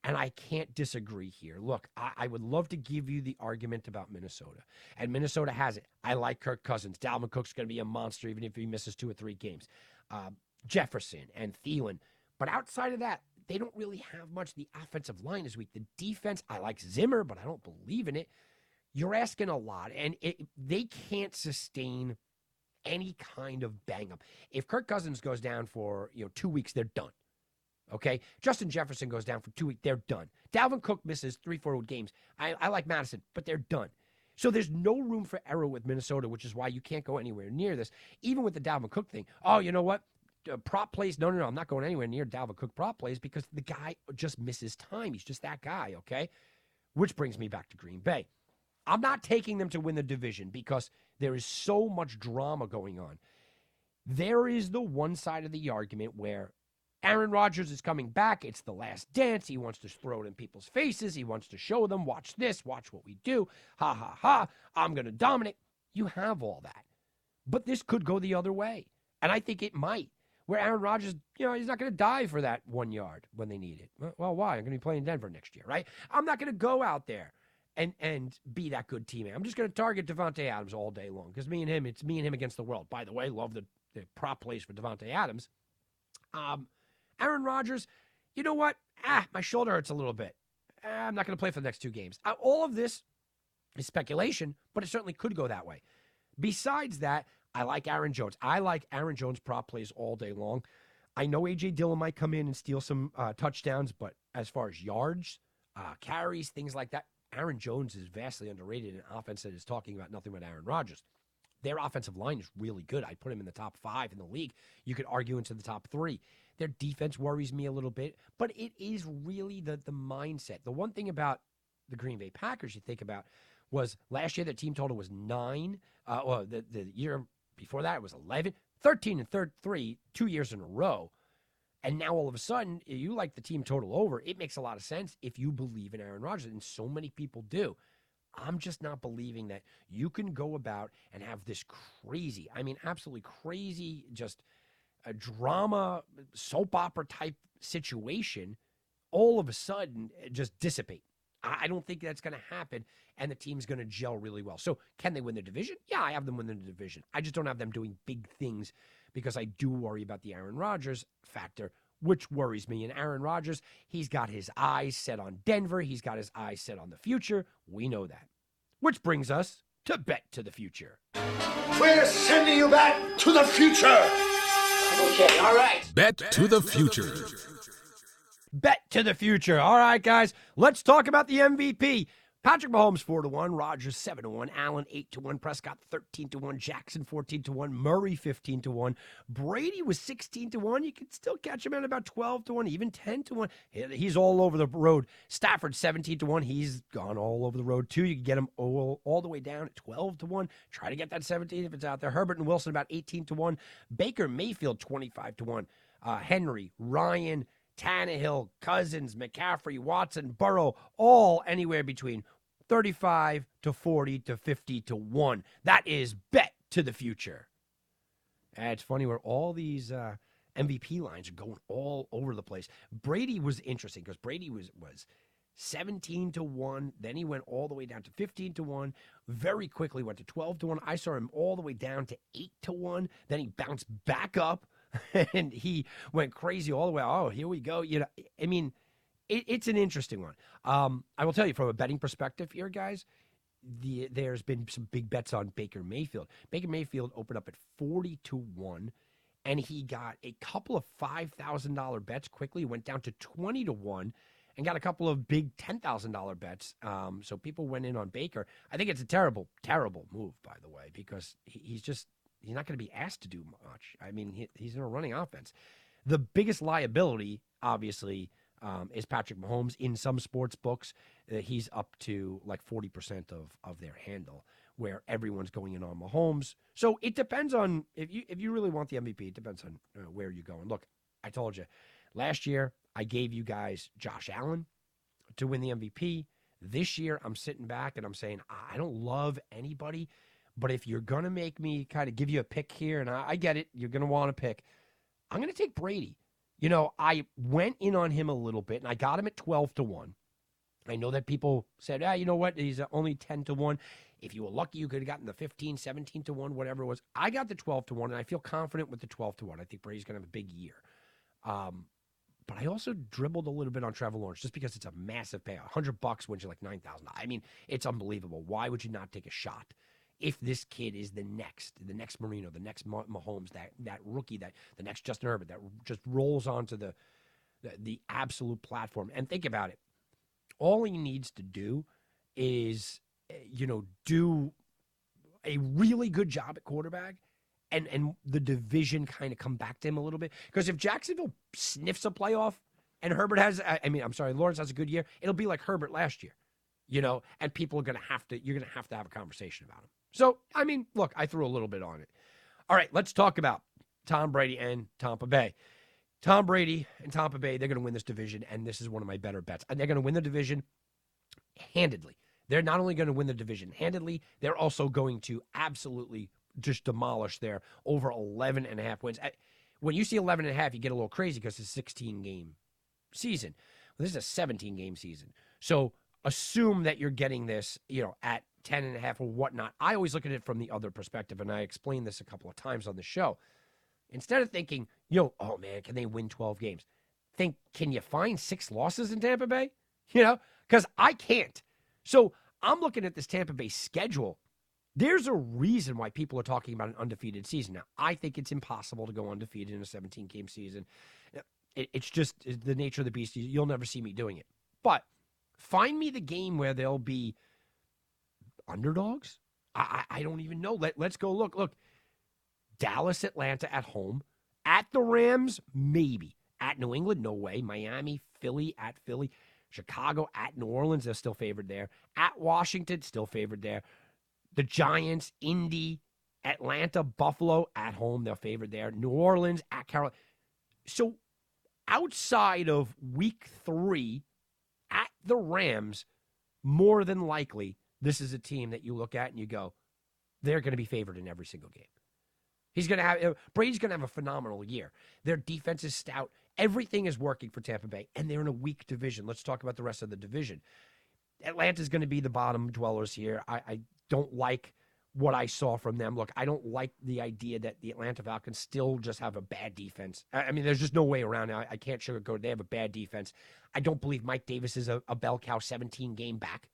And I can't disagree here. Look, I, I, would love to give you the argument about Minnesota. And Minnesota has it. I like Kirk Cousins. Dalvin Cook's going to be a monster even if he misses two or three games. Uh, Jefferson and Thielen but outside of that, they don't really have much. The offensive line is weak. The defense, I like Zimmer, but I don't believe in it. You're asking a lot, and it, they can't sustain any kind of bang up. If Kirk Cousins goes down for you know two weeks, they're done. Okay, Justin Jefferson goes down for two weeks, they're done. Dalvin Cook misses three, four games. I, I like Madison, but they're done. So there's no room for error with Minnesota, which is why you can't go anywhere near this. Even with the Dalvin Cook thing. Oh, you know what? Uh, prop plays. No, no, no. I'm not going anywhere near Dalvin Cook prop plays because the guy just misses time. He's just that guy, okay? Which brings me back to Green Bay. I'm not taking them to win the division because there is so much drama going on. There is the one side of the argument where Aaron Rodgers is coming back. It's the last dance. He wants to throw it in people's faces. He wants to show them, watch this, watch what we do. Ha ha ha. I'm going to dominate. You have all that. But this could go the other way. And I think it might where Aaron Rodgers, you know, he's not going to die for that one yard when they need it. Well, why? I'm going to be playing Denver next year, right? I'm not going to go out there and and be that good teammate. I'm just going to target Davante Adams all day long because me and him, it's me and him against the world. By the way, love the, the prop plays for Davante Adams. Um, Aaron Rodgers, you know what? Ah, my shoulder hurts a little bit. eh, I'm not going to play for the next two games. Uh, all of this is speculation, but it certainly could go that way. Besides that, I like Aaron Jones. I like Aaron Jones prop plays all day long. I know AJ Dillon might come in and steal some uh, touchdowns, but as far as yards, uh, carries, things like that, Aaron Jones is vastly underrated in offense that is talking about nothing but Aaron Rodgers. Their offensive line is really good. I'd put him in the top five in the league. You could argue into the top three. Their defense worries me a little bit, but it is really the the mindset. The one thing about the Green Bay Packers you think about was last year their team total was nine. Uh, well, the, the year before that it was 11, 13 and third three, two years in a row. And now all of a sudden, you like the team total over. It makes a lot of sense if you believe in Aaron Rodgers, and so many people do. I'm just not believing that you can go about and have this crazy, I mean, absolutely crazy, just a drama, soap opera type situation all of a sudden eh, just dissipate. I don't think that's going to happen, and the team's going to gel really well. So, can they win the division? Yeah, I have them win the division. I just don't have them doing big things because I do worry about the Aaron Rodgers factor, which worries me. And Aaron Rodgers, he's got his eyes set on Denver, he's got his eyes set on the future. We know that. Which brings us to Bet to the Future. We're sending you back to the future. Okay, all right. Bet to the future. Bet to the future. All right, guys, let's talk about the MVP. Patrick Mahomes 4 to 1, Rodgers 7 to 1, Allen 8 to 1, Prescott 13 to 1, Jackson 14 to 1, Murray 15 to 1. Brady was 16 to 1. You can still catch him at about 12 to 1, even 10 to 1. He's all over the road. Stafford 17 to 1. He's gone all over the road too. You can get him all, all the way down at 12 to 1. Try to get that 17 if it's out there. Herbert and Wilson about 18 to 1. Baker Mayfield 25 to 1. Uh, Henry, Ryan, Tannehill, Cousins, McCaffrey, Watson, Burrow, all anywhere between 35 to 40 to 50 to 1. That is bet to the future. And it's funny where all these uh, MVP lines are going all over the place. Brady was interesting because Brady was was 17 to 1. Then he went all the way down to 15 to 1. Very quickly went to 12 to 1. I saw him all the way down to 8 to 1. Then he bounced back up and he went crazy all the way. Oh, here we go. You know, I mean, it, it's an interesting one. Um, I will tell you from a betting perspective here, guys. The, there's been some big bets on Baker Mayfield. Baker Mayfield opened up at 40 to 1 and he got a couple of $5,000 bets quickly, went down to 20 to 1 and got a couple of big $10,000 bets. Um, so people went in on Baker. I think it's a terrible, terrible move, by the way, because he, he's just he's not going to be asked to do much. I mean, he, he's in a running offense. The biggest liability, obviously, um, is Patrick Mahomes. In some sports books, uh, he's up to like 40% of, of their handle, where everyone's going in on Mahomes. So it depends on if you if you really want the MVP. It depends on uh, where you're going. Look, I told you last year I gave you guys Josh Allen to win the MVP. This year I'm sitting back and I'm saying I don't love anybody but if you're going to make me kind of give you a pick here, and I, I get it, you're going to want to pick, I'm going to take Brady. You know, I went in on him a little bit, and I got him at 12 to 1. I know that people said, ah, you know what? He's only 10 to 1. If you were lucky, you could have gotten the 15, 17 to 1, whatever it was. I got the 12 to 1, and I feel confident with the 12 to 1. I think Brady's going to have a big year. Um, but I also dribbled a little bit on Trevor Lawrence just because it's a massive payout. 100 bucks wins you like 9,000. I mean, it's unbelievable. Why would you not take a shot? If this kid is the next, the next Marino, the next Mahomes, that that rookie, that the next Justin Herbert, that just rolls onto the, the the, absolute platform. And think about it, all he needs to do is, eh, you know, do a really good job at quarterback. And, and the division kind of come back to him a little bit because if Jacksonville sniffs a playoff and Herbert has, I mean, I'm sorry, Lawrence has a good year, it'll be like Herbert last year, you know, and people are going to have to, you're going to have to have a conversation about him. So, I mean, look, I threw a little bit on it. All right, let's talk about Tom Brady and Tampa Bay. Tom Brady and Tampa Bay, they're going to win this division, and this is one of my better bets. They're going to win the division handedly. They're not only going to win the division handedly, they're also going to absolutely just demolish their over 11 and a half wins. When you see 11 and a half, you get a little crazy because it's a 16 game season. Well, this is a 17 game season. So assume that you're getting this, you know, at 10 and a half or whatnot. I always look at it from the other perspective, and I explained this a couple of times on the show. Instead of thinking, yo, oh man, can they win 12 games? Think, can you find six losses in Tampa Bay? You know, because I can't. So I'm looking at this Tampa Bay schedule. There's a reason why people are talking about an undefeated season. Now, I think it's impossible to go undefeated in a 17 game season. It's just the nature of the beast. You'll never see me doing it. But find me the game where there'll be underdogs. I, I, I don't even know. Let, let's go look. Look, Dallas, Atlanta at home. At the Rams, maybe. At New England, no way. Miami, Philly, at Philly. Chicago, at New Orleans, they're still favored there. At Washington, still favored there. The Giants, Indy, Atlanta, Buffalo, at home, they're favored there. New Orleans, at Carolina. So outside of week three, at the Rams, more than likely, this is a team that you look at and you go, they're going to be favored in every single game. He's going to have uh, Brady's going to have a phenomenal year. Their defense is stout. Everything is working for Tampa Bay, and they're in a weak division. Let's talk about the rest of the division. Atlanta's going to be the bottom dwellers here. I, I don't like what I saw from them. Look, I don't like the idea that the Atlanta Falcons still just have a bad defense. I, mean, there's just no way around it. I, I can't sugarcoat it. They have a bad defense. I don't believe Mike Davis is a, a bell cow 17 game back.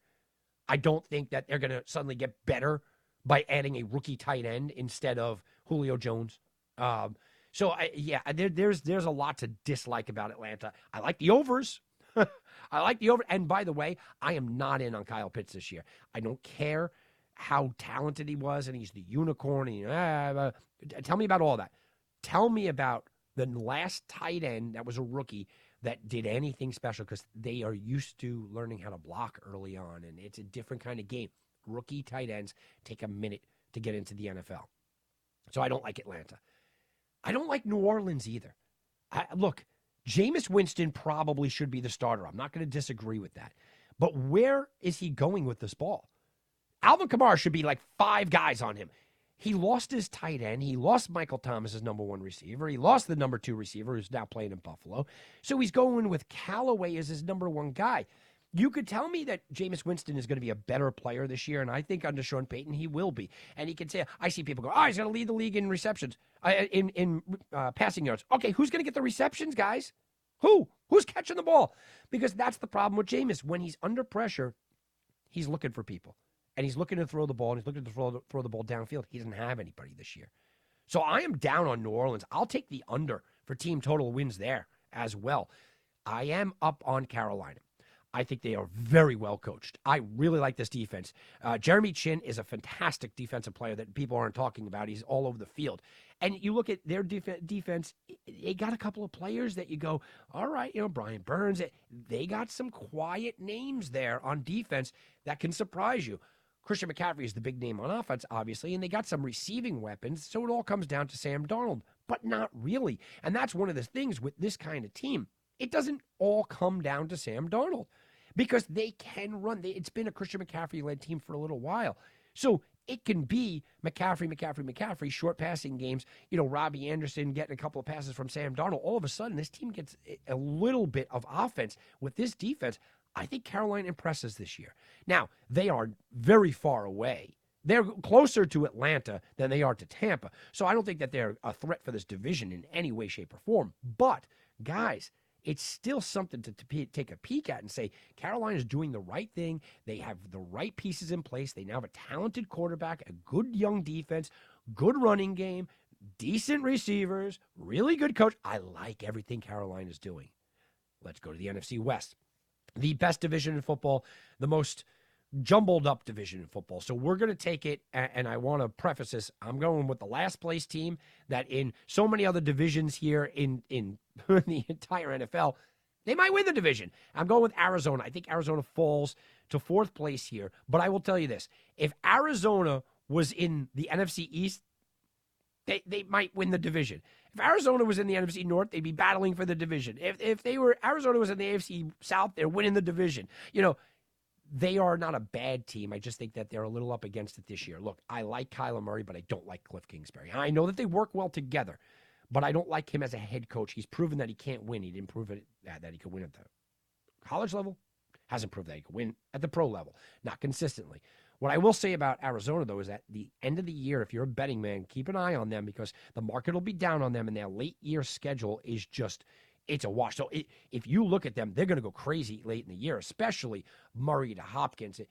I don't think that they're going to suddenly get better by adding a rookie tight end instead of Julio Jones. Um, so I, yeah, there, there's there's a lot to dislike about Atlanta. I like the overs. I like the over. And by the way, I am not in on Kyle Pitts this year. I don't care how talented he was, and he's the unicorn. And, uh, tell me about all that. Tell me about the last tight end that was a rookie that did anything special because they are used to learning how to block early on, and it's a different kind of game. Rookie tight ends take a minute to get into the NFL. So I don't like Atlanta. I don't like New Orleans either. I, look, Jameis Winston probably should be the starter. I'm not going to disagree with that. But where is he going with this ball? Alvin Kamara should be like five guys on him. He lost his tight end. He lost Michael Thomas as number one receiver. He lost the number two receiver who's now playing in Buffalo. So he's going with Callaway as his number one guy. You could tell me that Jameis Winston is going to be a better player this year, and I think under Sean Payton he will be. And he can say, I see people go, oh, he's going to lead the league in receptions, uh, in in uh, passing yards. Okay, who's going to get the receptions, guys? Who? Who's catching the ball? Because that's the problem with Jameis. When he's under pressure, he's looking for people, and he's looking to throw the ball, and he's looking to throw the, throw the ball downfield. He doesn't have anybody this year. So I am down on New Orleans. I'll take the under for team total wins there as well. I am up on Carolina. I think they are very well coached. I really like this defense. Uh, Jeremy Chinn is a fantastic defensive player that people aren't talking about. He's all over the field. And you look at their def- defense, they got a couple of players that you go, all right, you know, Brian Burns, they got some quiet names there on defense that can surprise you. Christian McCaffrey is the big name on offense, obviously, and they got some receiving weapons. So it all comes down to Sam Darnold, but not really. And that's one of the things with this kind of team. It doesn't all come down to Sam Darnold because they can run. It's been a Christian McCaffrey led team for a little while. So it can be McCaffrey, McCaffrey, McCaffrey, short passing games. You know, Robby Anderson getting a couple of passes from Sam Darnold. All of a sudden, this team gets a little bit of offense with this defense. I think Carolina impresses this year. Now, they are very far away. They're closer to Atlanta than they are to Tampa. So I don't think that they're a threat for this division in any way, shape, or form. But, guys, it's still something to, to take a peek at and say Carolina is doing the right thing. They have the right pieces in place. They now have a talented quarterback, a good young defense, good running game, decent receivers, really good coach. I like everything Carolina is doing. Let's go to the NFC West. The best division in football, the most jumbled up division in football. So we're going to take it, and I want to preface this. I'm going with the last place team that in so many other divisions here in in the entire NFL, they might win the division. I'm going with Arizona. I think Arizona falls to fourth place here. But I will tell you this: if Arizona was in the NFC East, they they might win the division. If Arizona was in the NFC North, they'd be battling for the division. If if they were Arizona was in the AFC South, they're winning the division. You know, they are not a bad team. I just think that they're a little up against it this year. Look, I like Kyler Murray, but I don't like Cliff Kingsbury. I know that they work well together, but I don't like him as a head coach. He's proven that he can't win. He didn't prove it uh, that he could win at the college level. Hasn't proved that he could win at the pro level, not consistently. What I will say about Arizona, though, is at the end of the year, if you're a betting man, keep an eye on them because the market will be down on them, and their late year schedule is just it's a wash. So it, if you look at them, they're going to go crazy late in the year, especially Murray to Hopkins.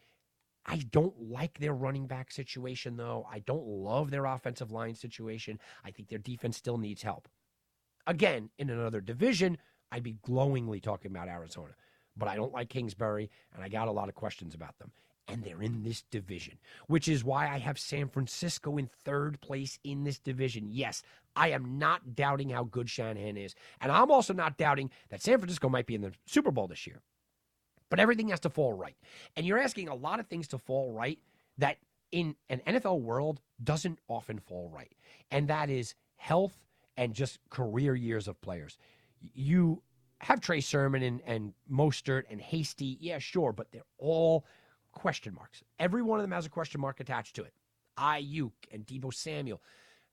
I don't like their running back situation, though. I don't love their offensive line situation. I think their defense still needs help. Again, in another division, I'd be glowingly talking about Arizona. But I don't like Kingsbury, and I got a lot of questions about them. And they're in this division, which is why I have San Francisco in third place in this division. Yes, I am not doubting how good Shanahan is. And I'm also not doubting that San Francisco might be in the Super Bowl this year. But everything has to fall right. And you're asking a lot of things to fall right that in an NFL world doesn't often fall right. And that is health and just career years of players. You have Trey Sermon and, and Mostert and Hasty, yeah, sure, but they're all question marks. Every one of them has a question mark attached to it. Aiyuk and Deebo Samuel,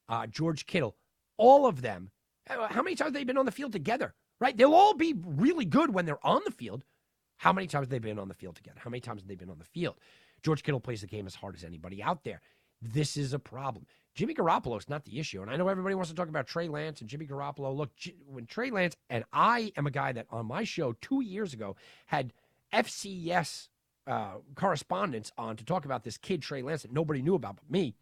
uh, George Kittle, all of them. Uh, how many times have they been on the field together? Right? They'll all be really good when they're on the field. How many times have they been on the field together? How many times have they been on the field? George Kittle plays the game as hard as anybody out there. This is a problem. Jimmy Garoppolo is not the issue. And I know everybody wants to talk about Trey Lance and Jimmy Garoppolo. Look, when Trey Lance, and I am a guy that on my show two years ago had FCS uh, correspondents on to talk about this kid, Trey Lance, that nobody knew about but me.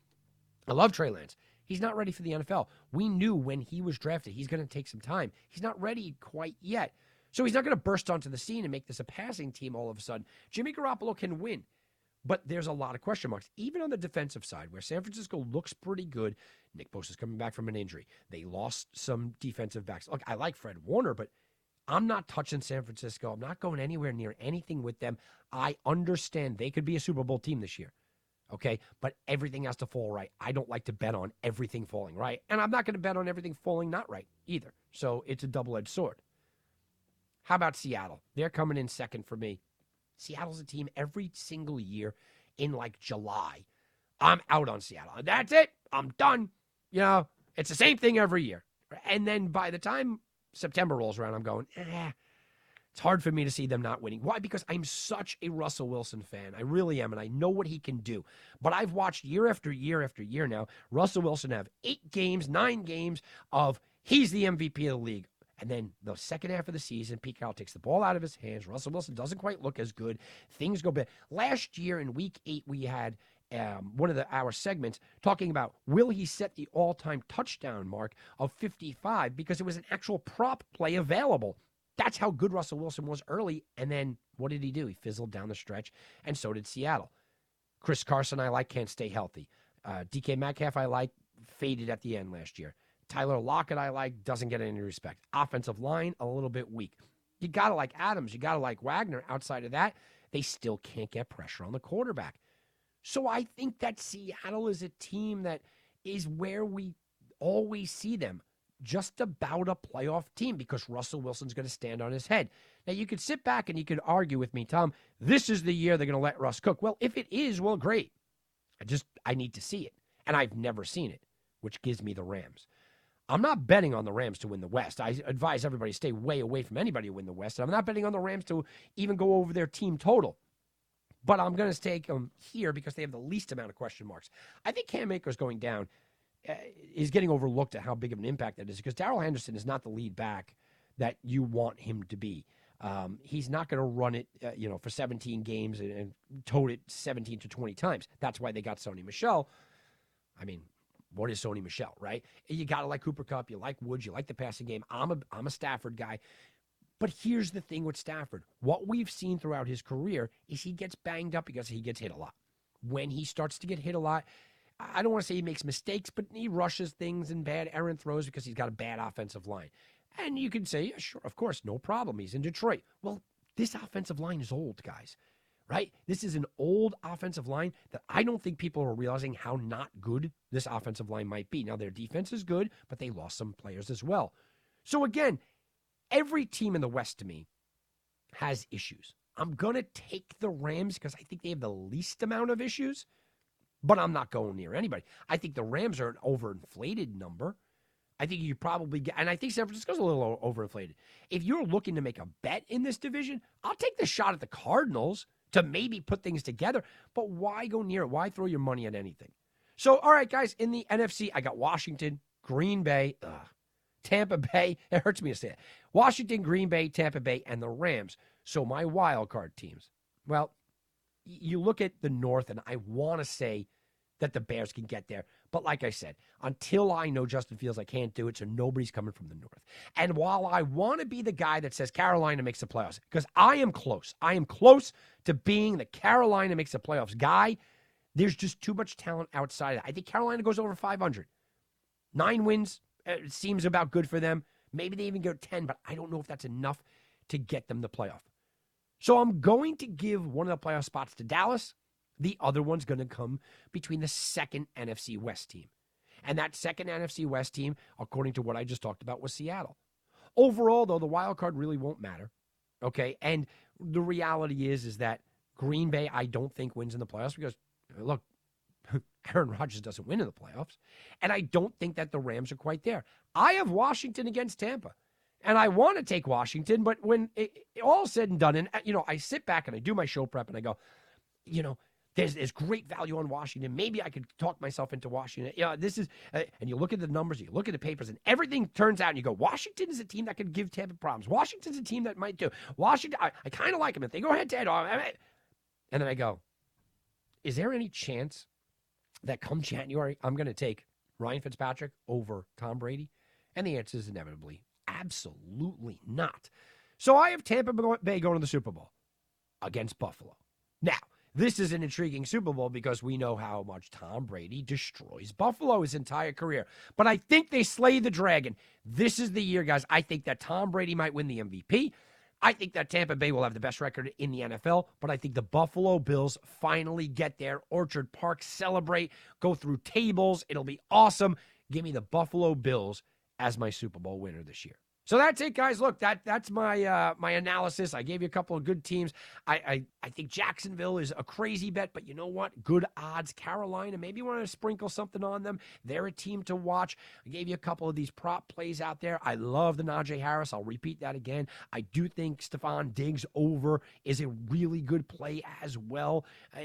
I love Trey Lance. He's not ready for the NFL. We knew when he was drafted, he's going to take some time. He's not ready quite yet. So he's not going to burst onto the scene and make this a passing team all of a sudden. Jimmy Garoppolo can win, but there's a lot of question marks, even on the defensive side, where San Francisco looks pretty good. Nick Bosa is coming back from an injury. They lost some defensive backs. Look, I like Fred Warner, but I'm not touching San Francisco. I'm not going anywhere near anything with them. I understand they could be a Super Bowl team this year. Okay. But everything has to fall right. I don't like to bet on everything falling right. And I'm not going to bet on everything falling not right either. So it's a double edged sword. How about Seattle? They're coming in second for me. Seattle's a team every single year in like July. I'm out on Seattle. And that's it. I'm done. You know, it's the same thing every year. And then by the time September rolls around, I'm going, eh, it's hard for me to see them not winning. Why? Because I'm such a Russell Wilson fan. I really am, and I know what he can do. But I've watched year after year after year now Russell Wilson have eight games, nine games of he's the MVP of the league. And then the second half of the season, Pete Carroll takes the ball out of his hands. Russell Wilson doesn't quite look as good. Things go bad. Last year in week eight, we had um, one of the our segments talking about will he set the all-time touchdown mark of 55 because it was an actual prop play available. That's how good Russell Wilson was early. And then what did he do? He fizzled down the stretch, and so did Seattle. Chris Carson, I like, can't stay healthy. Uh, DK Metcalf, I like, faded at the end last year. Tyler Lockett, I like, doesn't get any respect. Offensive line, a little bit weak. You got to like Adams. You got to like Wagner. Outside of that, they still can't get pressure on the quarterback. So I think that Seattle is a team that is where we always see them just about a playoff team because Russell Wilson's going to stand on his head. Now, you could sit back and you could argue with me, Tom, this is the year they're going to let Russ cook. Well, if it is, well, great. I just, I need to see it. And I've never seen it, which gives me the Rams. I'm not betting on the Rams to win the West. I advise everybody stay way away from anybody to win the West. And I'm not betting on the Rams to even go over their team total. But I'm going to take them here because they have the least amount of question marks. I think Cam Akers going down uh, is getting overlooked at how big of an impact that is because Darrell Henderson is not the lead back that you want him to be. Um, he's not going to run it, uh, you know, for 17 games and, and tote it 17 to 20 times. That's why they got Sony Michel. I mean, what is Sony Michel, right? You got to like Cooper Kupp. you like Woods, you like the passing game. I'm a I'm a Stafford guy. But here's the thing with Stafford. What we've seen throughout his career is he gets banged up because he gets hit a lot. When he starts to get hit a lot, I don't want to say he makes mistakes, but he rushes things and bad errant throws because he's got a bad offensive line. And you can say, yeah, sure, of course, no problem. He's in Detroit. Well, this offensive line is old, guys, right? This is an old offensive line that I don't think people are realizing how not good this offensive line might be. Now, their defense is good, but they lost some players as well. So, again, every team in the West to me has issues. I'm going to take the Rams because I think they have the least amount of issues but I'm not going near anybody. I think the Rams are an overinflated number. I think you probably get, and I think San Francisco's a little overinflated. If you're looking to make a bet in this division, I'll take the shot at the Cardinals to maybe put things together. But why go near it? Why throw your money at anything? So, all right, guys, in the NFC, I got Washington, Green Bay. Ugh, Tampa Bay. It hurts me to say it. Washington, Green Bay, Tampa Bay, and the Rams. So my wild card teams. Well, you look at the North, and I want to say that the Bears can get there. But like I said, until I know Justin Fields, I can't do it. So nobody's coming from the North. And while I want to be the guy that says Carolina makes the playoffs, because I am close, I am close to being the Carolina makes the playoffs guy. There's just too much talent outside. I think Carolina goes over 500. Nine wins uh, seems about good for them. Maybe they even go 10, but I don't know if that's enough to get them the playoff. So I'm going to give one of the playoff spots to Dallas. The other one's going to come between the second NFC West team. And that second NFC West team, according to what I just talked about, was Seattle. Overall, though, the wild card really won't matter. Okay. And the reality is, is that Green Bay, I don't think wins in the playoffs because, look, Aaron Rodgers doesn't win in the playoffs. And I don't think that the Rams are quite there. I have Washington against Tampa. And I want to take Washington, but when it, it, all said and done, and uh, you know, I sit back and I do my show prep and I go, you know, there's, there's great value on Washington. Maybe I could talk myself into Washington. Yeah, this is, uh, and you look at the numbers, you look at the papers, and everything turns out, and you go, Washington is a team that could give Tampa problems. Washington's a team that might do. Washington, I, I kind of like them. If they go head to head, uh, uh, and then I go, is there any chance that come January, I'm going to take Ryan Fitzpatrick over Tom Brady? And the answer is inevitably absolutely not. So I have Tampa Bay going to the Super Bowl against Buffalo. Now, this is an intriguing Super Bowl because we know how much Tom Brady destroys Buffalo his entire career. But I think they slay the dragon. This is the year, guys. I think that Tom Brady might win the MVP. I think that Tampa Bay will have the best record in the NFL, but I think the Buffalo Bills finally get there. Orchard Park celebrate, go through tables. It'll be awesome. Give me the Buffalo Bills as my Super Bowl winner this year. So that's it, guys. Look, that that's my uh, my analysis. I gave you a couple of good teams. I, I I think Jacksonville is a crazy bet, but you know what? Good odds. Carolina, maybe you want to sprinkle something on them. They're a team to watch. I gave you a couple of these prop plays out there. I love the Najee Harris. I'll repeat that again. I do think Stefon Diggs over is a really good play as well.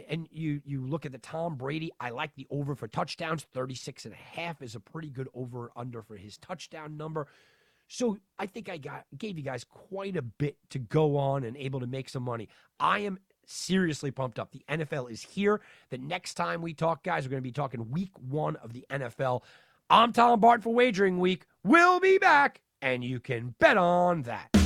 And you you look at the Tom Brady. I like the over for touchdowns. 36 and a half is a pretty good over under for his touchdown number. So I think I got gave you guys quite a bit to go on and able to make some money. I am seriously pumped up. The NFL is here. The next time we talk, guys, we're going to be talking week one of the NFL. I'm Tom Barton for Wagering Week. We'll be back, and you can bet on that.